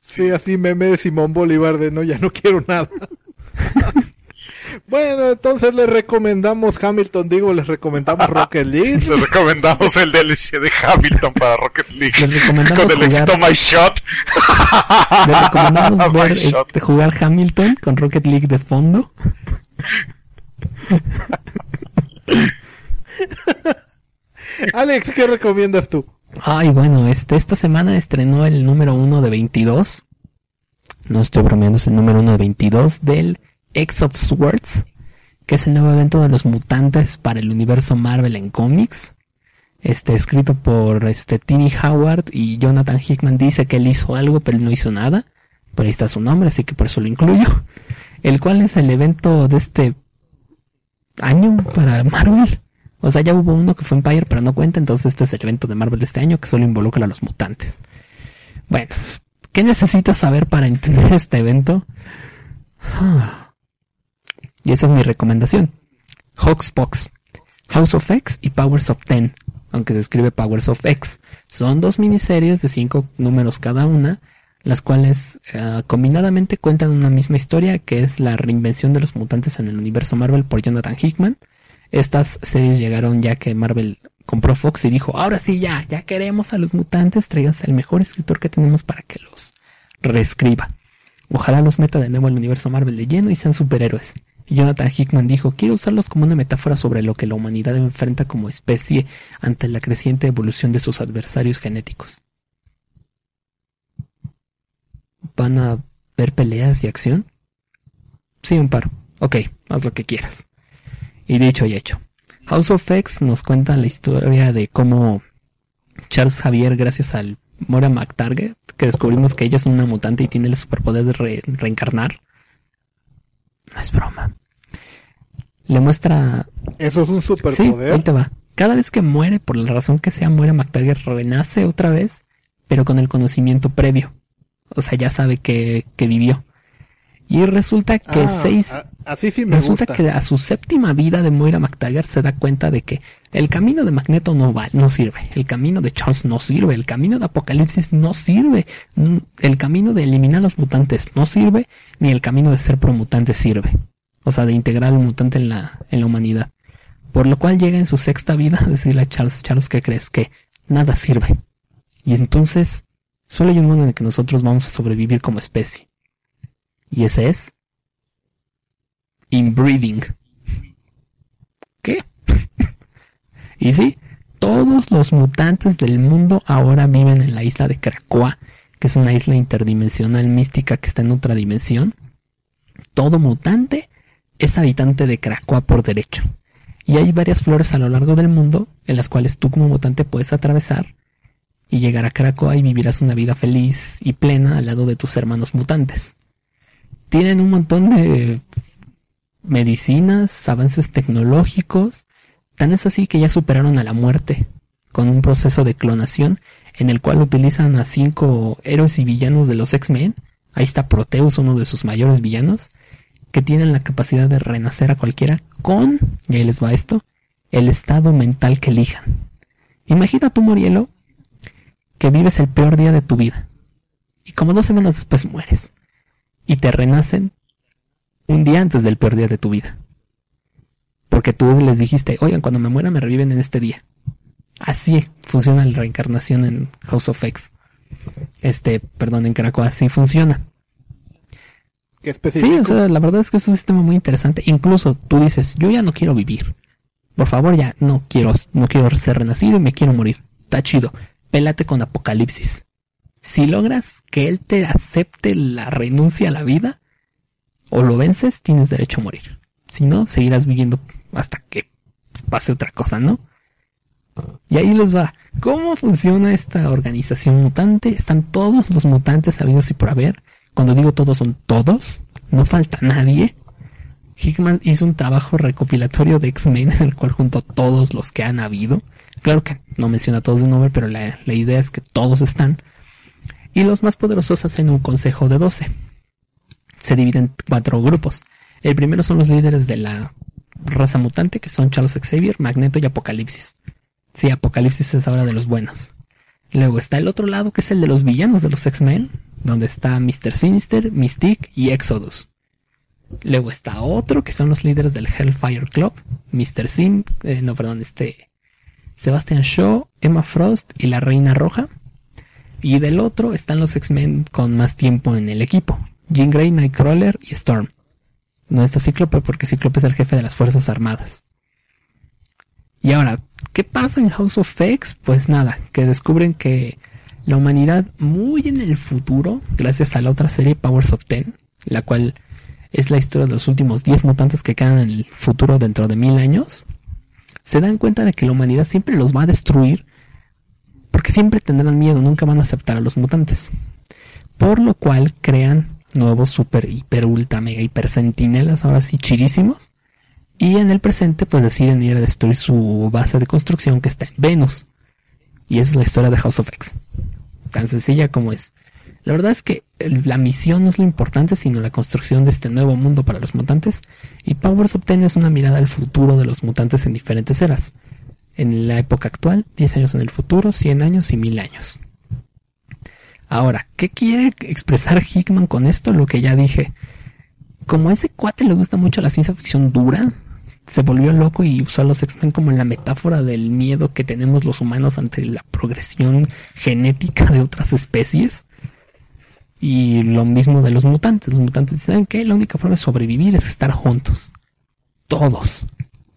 Sí, así meme de Simón Bolívar de no, ya no quiero nada. (laughs) bueno, entonces les recomendamos Hamilton, digo, les recomendamos Rocket (laughs) League. Les recomendamos el DLC de Hamilton para Rocket League. Les recomendamos Con el jugar- éxito My Shot. Les recomendamos (laughs) ver este, jugar Hamilton con Rocket League de fondo. (laughs) Alex, ¿qué recomiendas tú? Ay, bueno, este, esta semana estrenó el número uno de 22. No estoy bromeando, es el número uno de 22 del X of Swords, que es el nuevo evento de los mutantes para el universo Marvel en cómics. Este, escrito por este Tini Howard y Jonathan Hickman dice que él hizo algo, pero él no hizo nada. Por ahí está su nombre, así que por eso lo incluyo. El cual es el evento de este año para Marvel. O sea, ya hubo uno que fue Empire, pero no cuenta, entonces este es el evento de Marvel de este año que solo involucra a los mutantes. Bueno, ¿qué necesitas saber para entender este evento? (sighs) Y esa es mi recomendación. Hoxpox, House of X y Powers of Ten, aunque se escribe Powers of X. Son dos miniseries de cinco números cada una, las cuales eh, combinadamente cuentan una misma historia que es la reinvención de los mutantes en el universo Marvel por Jonathan Hickman. Estas series llegaron ya que Marvel compró Fox y dijo, ahora sí ya, ya queremos a los mutantes, tráiganse al mejor escritor que tenemos para que los reescriba. Ojalá los meta de nuevo al universo Marvel de lleno y sean superhéroes. Jonathan Hickman dijo, quiero usarlos como una metáfora sobre lo que la humanidad enfrenta como especie ante la creciente evolución de sus adversarios genéticos. ¿Van a ver peleas y acción? Sí, un par. Ok, haz lo que quieras. Y dicho y hecho. House of X nos cuenta la historia de cómo Charles Javier, gracias al Moira McTarget, que descubrimos que ella es una mutante y tiene el superpoder de re- reencarnar. No es broma. Le muestra Eso es un Sí, superpoder. ahí te va. Cada vez que muere, por la razón que sea, muere McTaggart, renace otra vez, pero con el conocimiento previo. O sea, ya sabe que, que vivió. Y resulta que Ah, seis, a- así sí me resulta gusta. que a su séptima vida de Moira McTaggart se da cuenta de que el camino de Magneto no va, no sirve, el camino de Charles no sirve, el camino de Apocalipsis no sirve, mm, el camino de eliminar a los mutantes no sirve, ni el camino de ser promutante sirve. O sea, de integrar al mutante en la, en la humanidad. Por lo cual llega en su sexta vida a decirle a Charles, Charles, ¿qué crees? Que nada sirve. Y entonces, solo hay un mundo en el que nosotros vamos a sobrevivir como especie. Y ese es inbreeding. ¿Qué? (laughs) y sí, todos los mutantes del mundo ahora viven en la isla de Krakoa, que es una isla interdimensional mística que está en otra dimensión. Todo mutante es habitante de Krakoa por derecho. Y hay varias flores a lo largo del mundo en las cuales tú como mutante puedes atravesar y llegar a Krakoa y vivirás una vida feliz y plena al lado de tus hermanos mutantes. Tienen un montón de medicinas, avances tecnológicos, tan es así que ya superaron a la muerte con un proceso de clonación en el cual utilizan a cinco héroes y villanos de los X-Men. Ahí está Proteus, uno de sus mayores villanos, que tienen la capacidad de renacer a cualquiera con, y ahí les va esto, el estado mental que elijan. Imagina tú, Morielo, que vives el peor día de tu vida. Y como dos semanas después mueres. Y te renacen un día antes del peor día de tu vida. Porque tú les dijiste, oigan, cuando me muera me reviven en este día. Así funciona la reencarnación en House of X. Este, perdón, en Krakow así funciona. ¿Qué específico? Sí, o sea, la verdad es que es un sistema muy interesante. Incluso tú dices, yo ya no quiero vivir. Por favor, ya no quiero, no quiero ser renacido y me quiero morir. Está chido. Pélate con Apocalipsis. Si logras que él te acepte la renuncia a la vida, o lo vences, tienes derecho a morir. Si no, seguirás viviendo hasta que pase otra cosa, ¿no? Y ahí les va. ¿Cómo funciona esta organización mutante? Están todos los mutantes sabidos y por haber. Cuando digo todos son todos. No falta nadie. Hickman hizo un trabajo recopilatorio de X-Men en el cual juntó todos los que han habido. Claro que no menciona a todos de nombre, pero la, la idea es que todos están. Y los más poderosos hacen un consejo de 12. Se dividen en cuatro grupos. El primero son los líderes de la raza mutante, que son Charles Xavier, Magneto y Apocalipsis. Sí, Apocalipsis es ahora de los buenos. Luego está el otro lado, que es el de los villanos de los X-Men, donde está Mr. Sinister, Mystique y Exodus. Luego está otro, que son los líderes del Hellfire Club, Mr. Sim, eh, no, perdón, este, Sebastian Shaw, Emma Frost y la Reina Roja. Y del otro están los X-Men con más tiempo en el equipo, Jean Grey, Nightcrawler y Storm. No está Cíclope porque Cíclope es el jefe de las Fuerzas Armadas. Y ahora, ¿qué pasa en House of X? Pues nada, que descubren que la humanidad muy en el futuro, gracias a la otra serie Powers of Ten, la cual es la historia de los últimos 10 mutantes que quedan en el futuro dentro de mil años, se dan cuenta de que la humanidad siempre los va a destruir porque siempre tendrán miedo, nunca van a aceptar a los mutantes. Por lo cual crean nuevos super, hiper, ultra, mega, hiper centinelas, ahora sí chidísimos. Y en el presente pues deciden ir a destruir su base de construcción que está en Venus. Y esa es la historia de House of X. Tan sencilla como es. La verdad es que la misión no es lo importante, sino la construcción de este nuevo mundo para los mutantes. Y Powers of Ten es una mirada al futuro de los mutantes en diferentes eras. En la época actual, 10 años en el futuro, 100 años y 1000 años. Ahora, ¿qué quiere expresar Hickman con esto? Lo que ya dije. Como a ese cuate le gusta mucho la ciencia ficción dura, se volvió loco y usó a los X-Men como la metáfora del miedo que tenemos los humanos ante la progresión genética de otras especies. Y lo mismo de los mutantes. Los mutantes saben que la única forma de sobrevivir es estar juntos. Todos.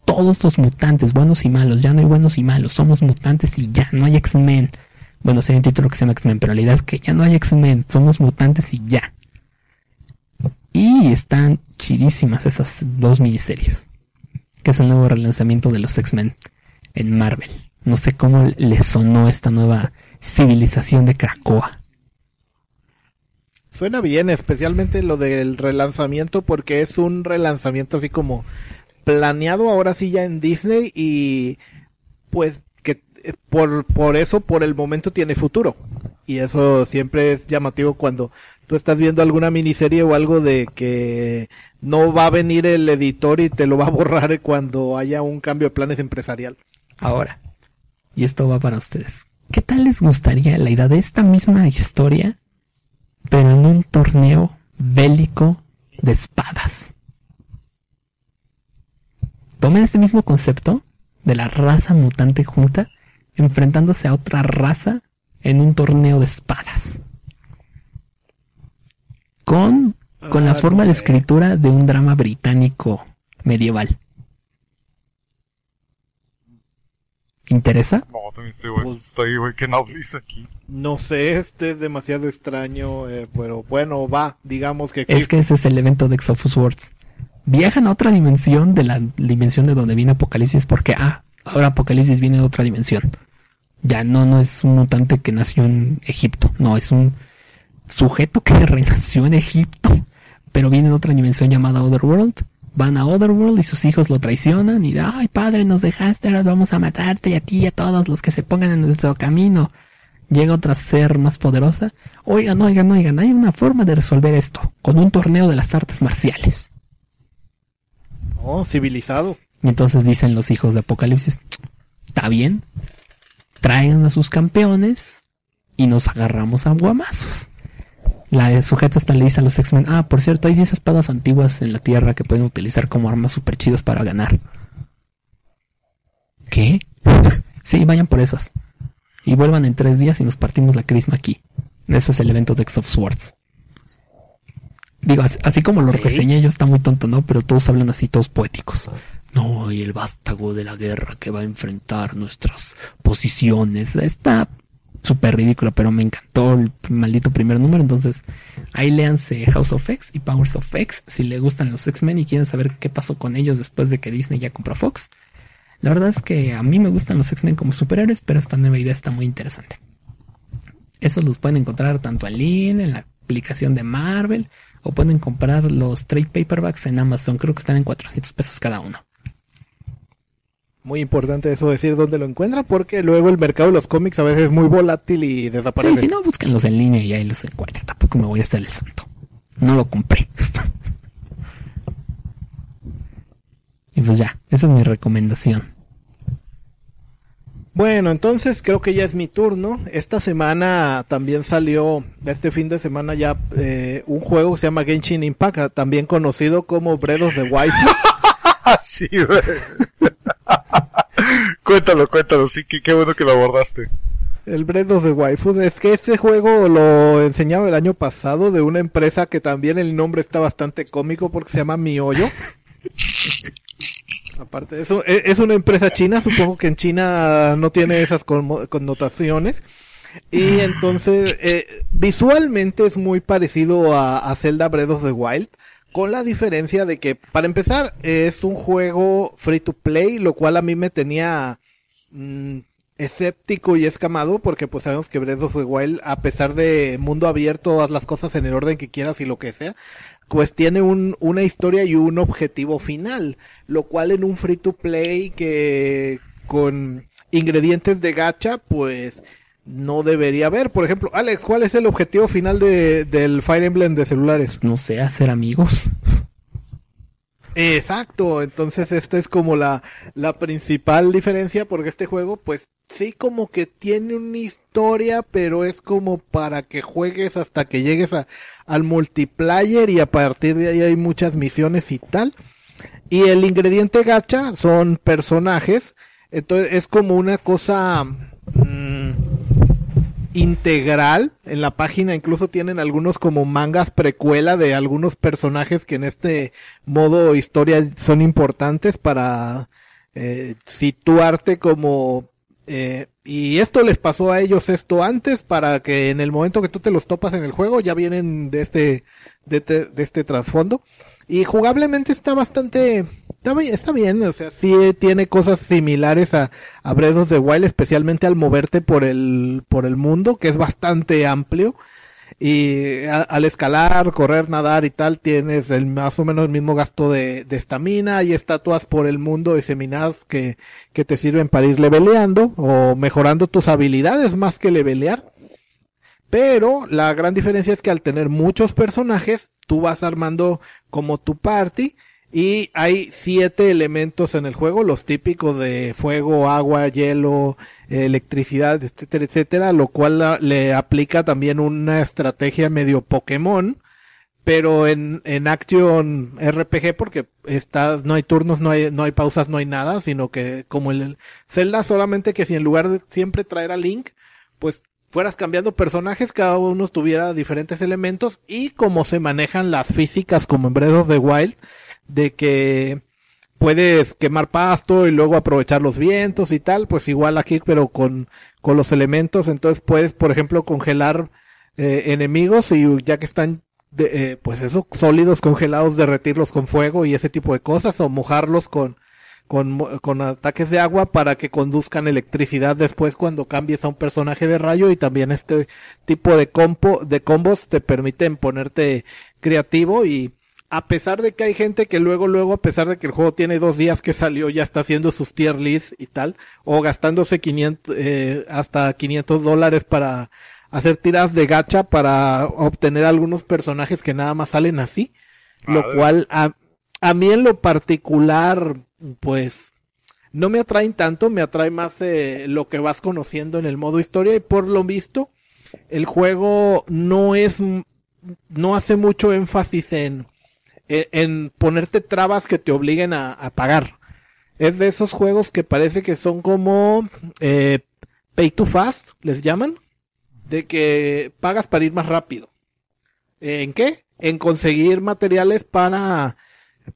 Todos los mutantes, buenos y malos. Ya no hay buenos y malos. Somos mutantes y ya no hay X-Men. Bueno, sería un título que se llama X-Men, pero la idea es que ya no hay X-Men. Somos mutantes y ya. Y están chidísimas esas dos miniseries. Que es el nuevo relanzamiento de los X-Men en Marvel. No sé cómo le sonó esta nueva civilización de Krakoa. Suena bien, especialmente lo del relanzamiento, porque es un relanzamiento así como planeado ahora sí ya en Disney y pues que eh, por, por eso por el momento tiene futuro. Y eso siempre es llamativo cuando tú estás viendo alguna miniserie o algo de que no va a venir el editor y te lo va a (laughs) borrar cuando haya un cambio de planes empresarial. Ahora, y esto va para ustedes. ¿Qué tal les gustaría la idea de esta misma historia, pero en un torneo bélico de espadas? Tomen este mismo concepto de la raza mutante junta enfrentándose a otra raza en un torneo de espadas. Con, con la Ah, forma de escritura de un drama británico medieval. ¿Interesa? No, también estoy, güey. Estoy, güey, que no dice aquí. No sé, este es demasiado extraño, eh, pero bueno, va, digamos que Es existe. que ese es el evento de Exodus Swords. Viajan a otra dimensión de la dimensión de donde viene Apocalipsis porque, ah, ahora Apocalipsis viene de otra dimensión. Ya no, no es un mutante que nació en Egipto, no, es un sujeto que (laughs) renació en Egipto, pero viene de otra dimensión llamada Otherworld. Van a Otherworld y sus hijos lo traicionan y, ay padre, nos dejaste, ahora vamos a matarte y a ti y a todos los que se pongan en nuestro camino. Llega otra ser más poderosa. Oigan, oigan, oigan, hay una forma de resolver esto, con un torneo de las artes marciales. Oh, civilizado. Y entonces dicen los hijos de Apocalipsis, está bien, traigan a sus campeones y nos agarramos a guamazos. La sujeta hasta le dice a los X-Men, ah, por cierto, hay 10 espadas antiguas en la Tierra que pueden utilizar como armas super chidas para ganar. ¿Qué? (laughs) sí, vayan por esas. Y vuelvan en tres días y nos partimos la crisma aquí. Ese es el evento de X of Swords. Digo, así, así como lo reseñé yo está muy tonto, ¿no? Pero todos hablan así, todos poéticos. No, y el vástago de la guerra que va a enfrentar nuestras posiciones. Está súper ridículo, pero me encantó el maldito primer número. Entonces, ahí léanse House of X y Powers of X si le gustan los X-Men y quieren saber qué pasó con ellos después de que Disney ya compró Fox. La verdad es que a mí me gustan los X-Men como superhéroes, pero esta nueva idea está muy interesante. Esos los pueden encontrar tanto en línea, en la aplicación de Marvel, o pueden comprar los trade paperbacks en Amazon. Creo que están en 400 pesos cada uno. Muy importante eso decir dónde lo encuentra porque luego el mercado de los cómics a veces es muy volátil y desaparece. Sí, si no, búsquenlos en línea y ahí los encuentran. Tampoco me voy a hacer el santo. No lo compré. (laughs) y pues ya, esa es mi recomendación. Bueno, entonces creo que ya es mi turno. Esta semana también salió, este fin de semana ya, eh, un juego que se llama Genshin Impact, también conocido como the Wild. (laughs) Así, güey. (laughs) cuéntalo, cuéntalo, sí, qué, qué bueno que lo abordaste. El Breath of the Waifus. Es que este juego lo enseñaron el año pasado de una empresa que también el nombre está bastante cómico porque se llama Miollo. (laughs) Aparte de eso, e- es una empresa china, supongo que en China no tiene esas connotaciones. Y entonces, eh, visualmente es muy parecido a, Zelda Breath of the Wild, con la diferencia de que, para empezar, es un juego free to play, lo cual a mí me tenía mm, escéptico y escamado, porque pues sabemos que Breath of the Wild, a pesar de mundo abierto, haz las cosas en el orden que quieras y lo que sea, pues tiene un, una historia y un objetivo final, lo cual en un free to play que con ingredientes de gacha, pues no debería haber. Por ejemplo, Alex, ¿cuál es el objetivo final de, del Fire Emblem de celulares? No sé, hacer amigos. (laughs) Exacto, entonces esta es como la, la principal diferencia porque este juego pues sí como que tiene una historia pero es como para que juegues hasta que llegues a, al multiplayer y a partir de ahí hay muchas misiones y tal. Y el ingrediente gacha son personajes, entonces es como una cosa mm, integral. En la página incluso tienen algunos como mangas precuela de algunos personajes que en este modo historia son importantes para eh, situarte como eh, y esto les pasó a ellos esto antes para que en el momento que tú te los topas en el juego ya vienen de este de, este- de este trasfondo y jugablemente está bastante está bien, está bien, o sea, sí tiene cosas similares a, a Breath of the Wild, especialmente al moverte por el por el mundo, que es bastante amplio. Y al escalar, correr, nadar y tal, tienes el más o menos el mismo gasto de de estamina. Hay estatuas por el mundo diseminadas que, que te sirven para ir leveleando o mejorando tus habilidades más que levelear. Pero la gran diferencia es que al tener muchos personajes, tú vas armando como tu party y hay siete elementos en el juego, los típicos de fuego, agua, hielo, electricidad, etcétera, etcétera, lo cual le aplica también una estrategia medio Pokémon, pero en, en Action RPG porque estás, no hay turnos, no hay, no hay pausas, no hay nada, sino que como el Zelda solamente que si en lugar de siempre traer a Link, pues fueras cambiando personajes, cada uno tuviera diferentes elementos y como se manejan las físicas como en Breath of the Wild, de que puedes quemar pasto y luego aprovechar los vientos y tal, pues igual aquí, pero con, con los elementos, entonces puedes, por ejemplo, congelar eh, enemigos y ya que están de, eh, pues eso, sólidos congelados, derretirlos con fuego y ese tipo de cosas, o mojarlos con, con, con ataques de agua para que conduzcan electricidad después cuando cambies a un personaje de rayo. Y también este tipo de compo, de combos te permiten ponerte creativo y a pesar de que hay gente que luego, luego, a pesar de que el juego tiene dos días que salió, ya está haciendo sus tier lists y tal, o gastándose 500, eh, hasta 500 dólares para hacer tiras de gacha para obtener algunos personajes que nada más salen así, lo cual a, a mí en lo particular, pues, no me atraen tanto, me atrae más eh, lo que vas conociendo en el modo historia y por lo visto, el juego no es, no hace mucho énfasis en, en, ponerte trabas que te obliguen a, a pagar. Es de esos juegos que parece que son como eh, pay to fast, les llaman, de que pagas para ir más rápido. ¿En qué? En conseguir materiales para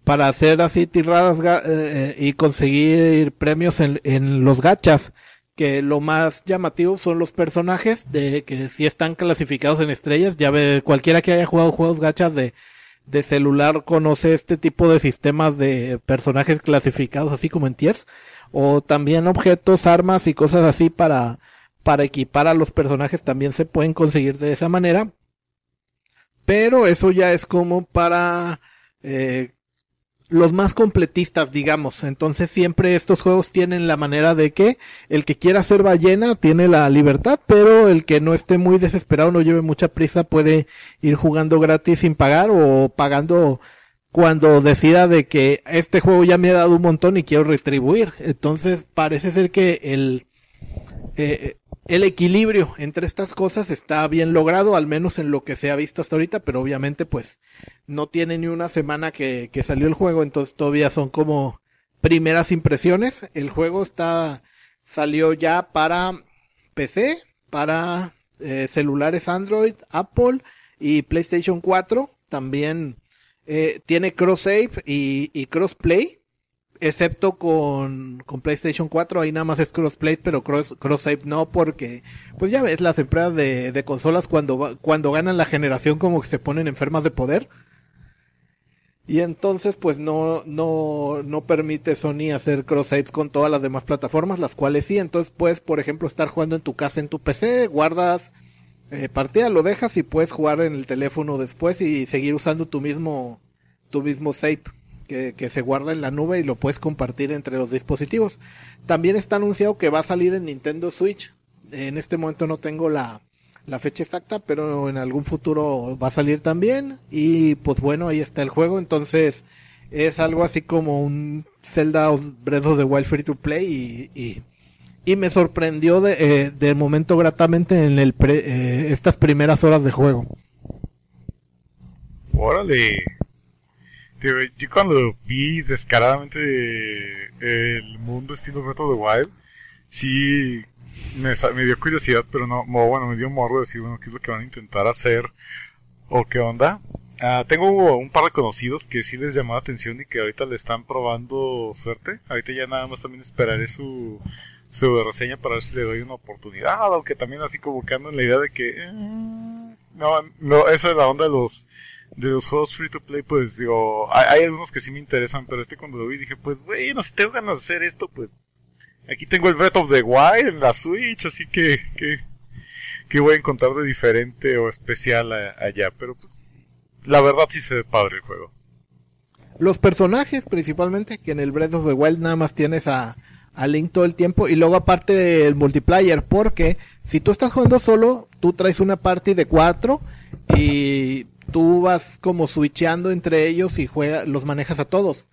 para hacer así tiradas ga- eh, y conseguir premios en, en los gachas que lo más llamativo son los personajes de que si están clasificados en estrellas ya ve cualquiera que haya jugado juegos gachas de de celular conoce este tipo de sistemas de personajes clasificados así como en tiers o también objetos, armas y cosas así para para equipar a los personajes también se pueden conseguir de esa manera. Pero eso ya es como para eh, los más completistas, digamos. Entonces siempre estos juegos tienen la manera de que el que quiera ser ballena tiene la libertad, pero el que no esté muy desesperado, no lleve mucha prisa, puede ir jugando gratis sin pagar o pagando cuando decida de que este juego ya me ha dado un montón y quiero retribuir. Entonces parece ser que el, eh, el equilibrio entre estas cosas está bien logrado, al menos en lo que se ha visto hasta ahorita, pero obviamente pues no tiene ni una semana que, que salió el juego, entonces todavía son como primeras impresiones. El juego está, salió ya para PC, para eh, celulares Android, Apple y PlayStation 4. También eh, tiene cross save y, y crossplay excepto con, con PlayStation 4, ahí nada más es crossplay, pero cross, cross save no, porque, pues ya ves, las empresas de, de consolas cuando, cuando ganan la generación como que se ponen enfermas de poder. Y entonces, pues no, no, no permite Sony hacer cross saves con todas las demás plataformas, las cuales sí. Entonces puedes, por ejemplo, estar jugando en tu casa en tu PC, guardas eh, partida, lo dejas y puedes jugar en el teléfono después y seguir usando tu mismo, tu mismo save que, se guarda en la nube y lo puedes compartir entre los dispositivos. También está anunciado que va a salir en Nintendo Switch. En este momento no tengo la, fecha exacta, pero en algún futuro va a salir también. Y pues bueno, ahí está el juego. Entonces es algo así como un Zelda of Breath of the Wild Free to Play y me sorprendió de, eh, de momento gratamente en el pre- eh, estas primeras horas de juego. Órale. Yo cuando vi descaradamente el mundo estilo Breath of the Wild, sí me, dio curiosidad, pero no, bueno, me dio morro decir, bueno, qué es lo que van a intentar hacer o qué onda. Ah, tengo un par de conocidos que sí les llamó la atención y que ahorita le están probando suerte. Ahorita ya nada más también esperaré su, su reseña para ver si le doy una oportunidad, aunque también así como que ando en la idea de que... eh, no, no, esa es la onda de los de los juegos free to play, pues digo, hay, algunos que sí me interesan, pero este cuando lo vi dije, pues bueno, si tengo ganas de hacer esto, pues aquí tengo el Breath of the Wild en la Switch, así que, que, que voy a encontrar de diferente o especial allá, pero pues la verdad sí se ve padre el juego. los personajes principalmente, que en el Breath of the Wild nada más tienes a, a Link todo el tiempo, y luego aparte el multiplayer, porque si tú estás jugando solo, tú traes una party de cuatro y tú vas como switcheando entre ellos y juega, los manejas a todos.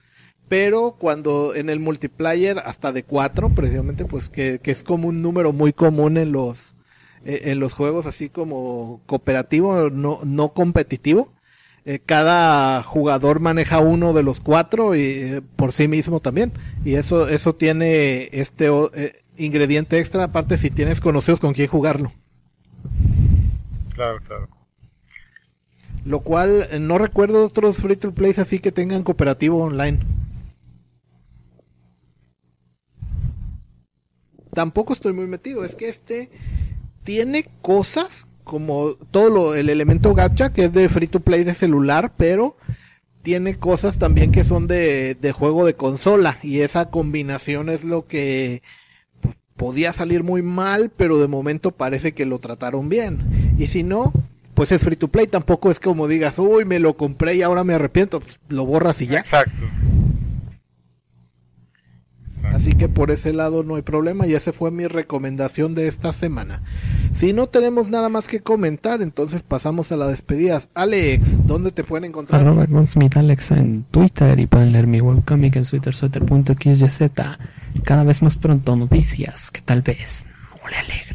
Pero cuando en el multiplayer hasta de cuatro, precisamente, pues que, que es como un número muy común en los, eh, en los juegos así como cooperativo, no, no competitivo, eh, cada jugador maneja uno de los cuatro y eh, por sí mismo también y eso eso tiene este ingrediente extra aparte si tienes conocidos con quién jugarlo Claro, claro. Lo cual eh, no recuerdo otros free to plays así que tengan cooperativo online tampoco estoy muy metido es que este tiene cosas como todo lo, el elemento gacha que es de free to play de celular, pero tiene cosas también que son de, de juego de consola y esa combinación es lo que podía salir muy mal, pero de momento parece que lo trataron bien. Y si no, pues es free to play, tampoco es como digas, uy, me lo compré y ahora me arrepiento, pues, lo borras y ya. Exacto. Así que por ese lado no hay problema y esa fue mi recomendación de esta semana. Si no tenemos nada más que comentar, entonces pasamos a las despedidas. Alex, ¿dónde te pueden encontrar? Arroba Gunsmith Alex en Twitter y pueden leer mi webcomic en twittersutter.xyz. Cada vez más pronto noticias que tal vez no le alegren.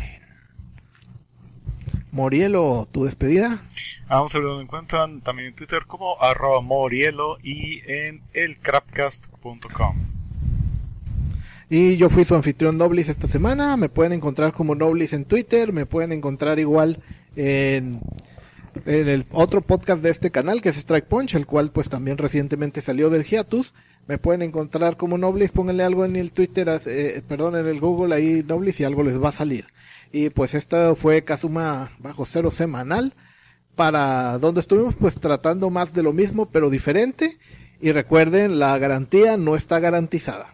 Morielo, ¿tu despedida? A un servidor me encuentran también en Twitter como arroba morielo y en elcrapcast.com. Y yo fui su anfitrión Noblis esta semana. Me pueden encontrar como Noblis en Twitter. Me pueden encontrar igual en, en el otro podcast de este canal que es Strike Punch, el cual pues también recientemente salió del hiatus. Me pueden encontrar como Noblis. Pónganle algo en el Twitter, eh, perdón, en el Google ahí Noblis y algo les va a salir. Y pues esta fue Kazuma bajo cero semanal para donde estuvimos pues tratando más de lo mismo pero diferente. Y recuerden, la garantía no está garantizada.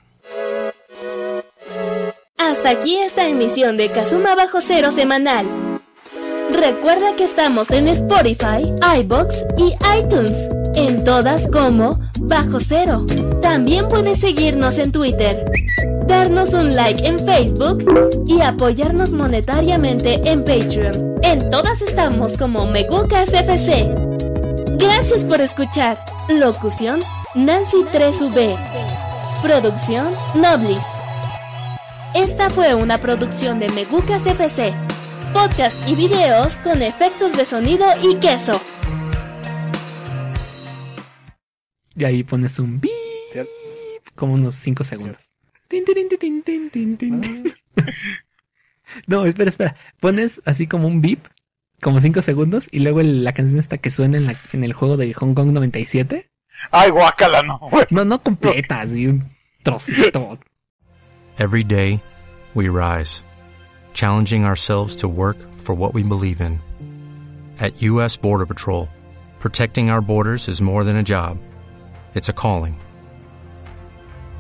Hasta aquí esta emisión de Kazuma Bajo Cero semanal. Recuerda que estamos en Spotify, iBox y iTunes. En todas como Bajo Cero. También puedes seguirnos en Twitter, darnos un like en Facebook y apoyarnos monetariamente en Patreon. En todas estamos como Megucas FC. Gracias por escuchar. Locución Nancy 3V. Producción Noblis. Esta fue una producción de Megucas FC, podcast y videos con efectos de sonido y queso. Y ahí pones un beep, como unos 5 segundos. Tin, tin, tin. (laughs) No, espera, espera. Pones así como un beep, como 5 segundos, y luego el- la canción esta que suena en, la- en el juego de Hong Kong 97. Ay, guácala, no. No, no completa, así un trocito. Every day, we rise, challenging ourselves to work for what we believe in. At U.S. Border Patrol, protecting our borders is more than a job, it's a calling.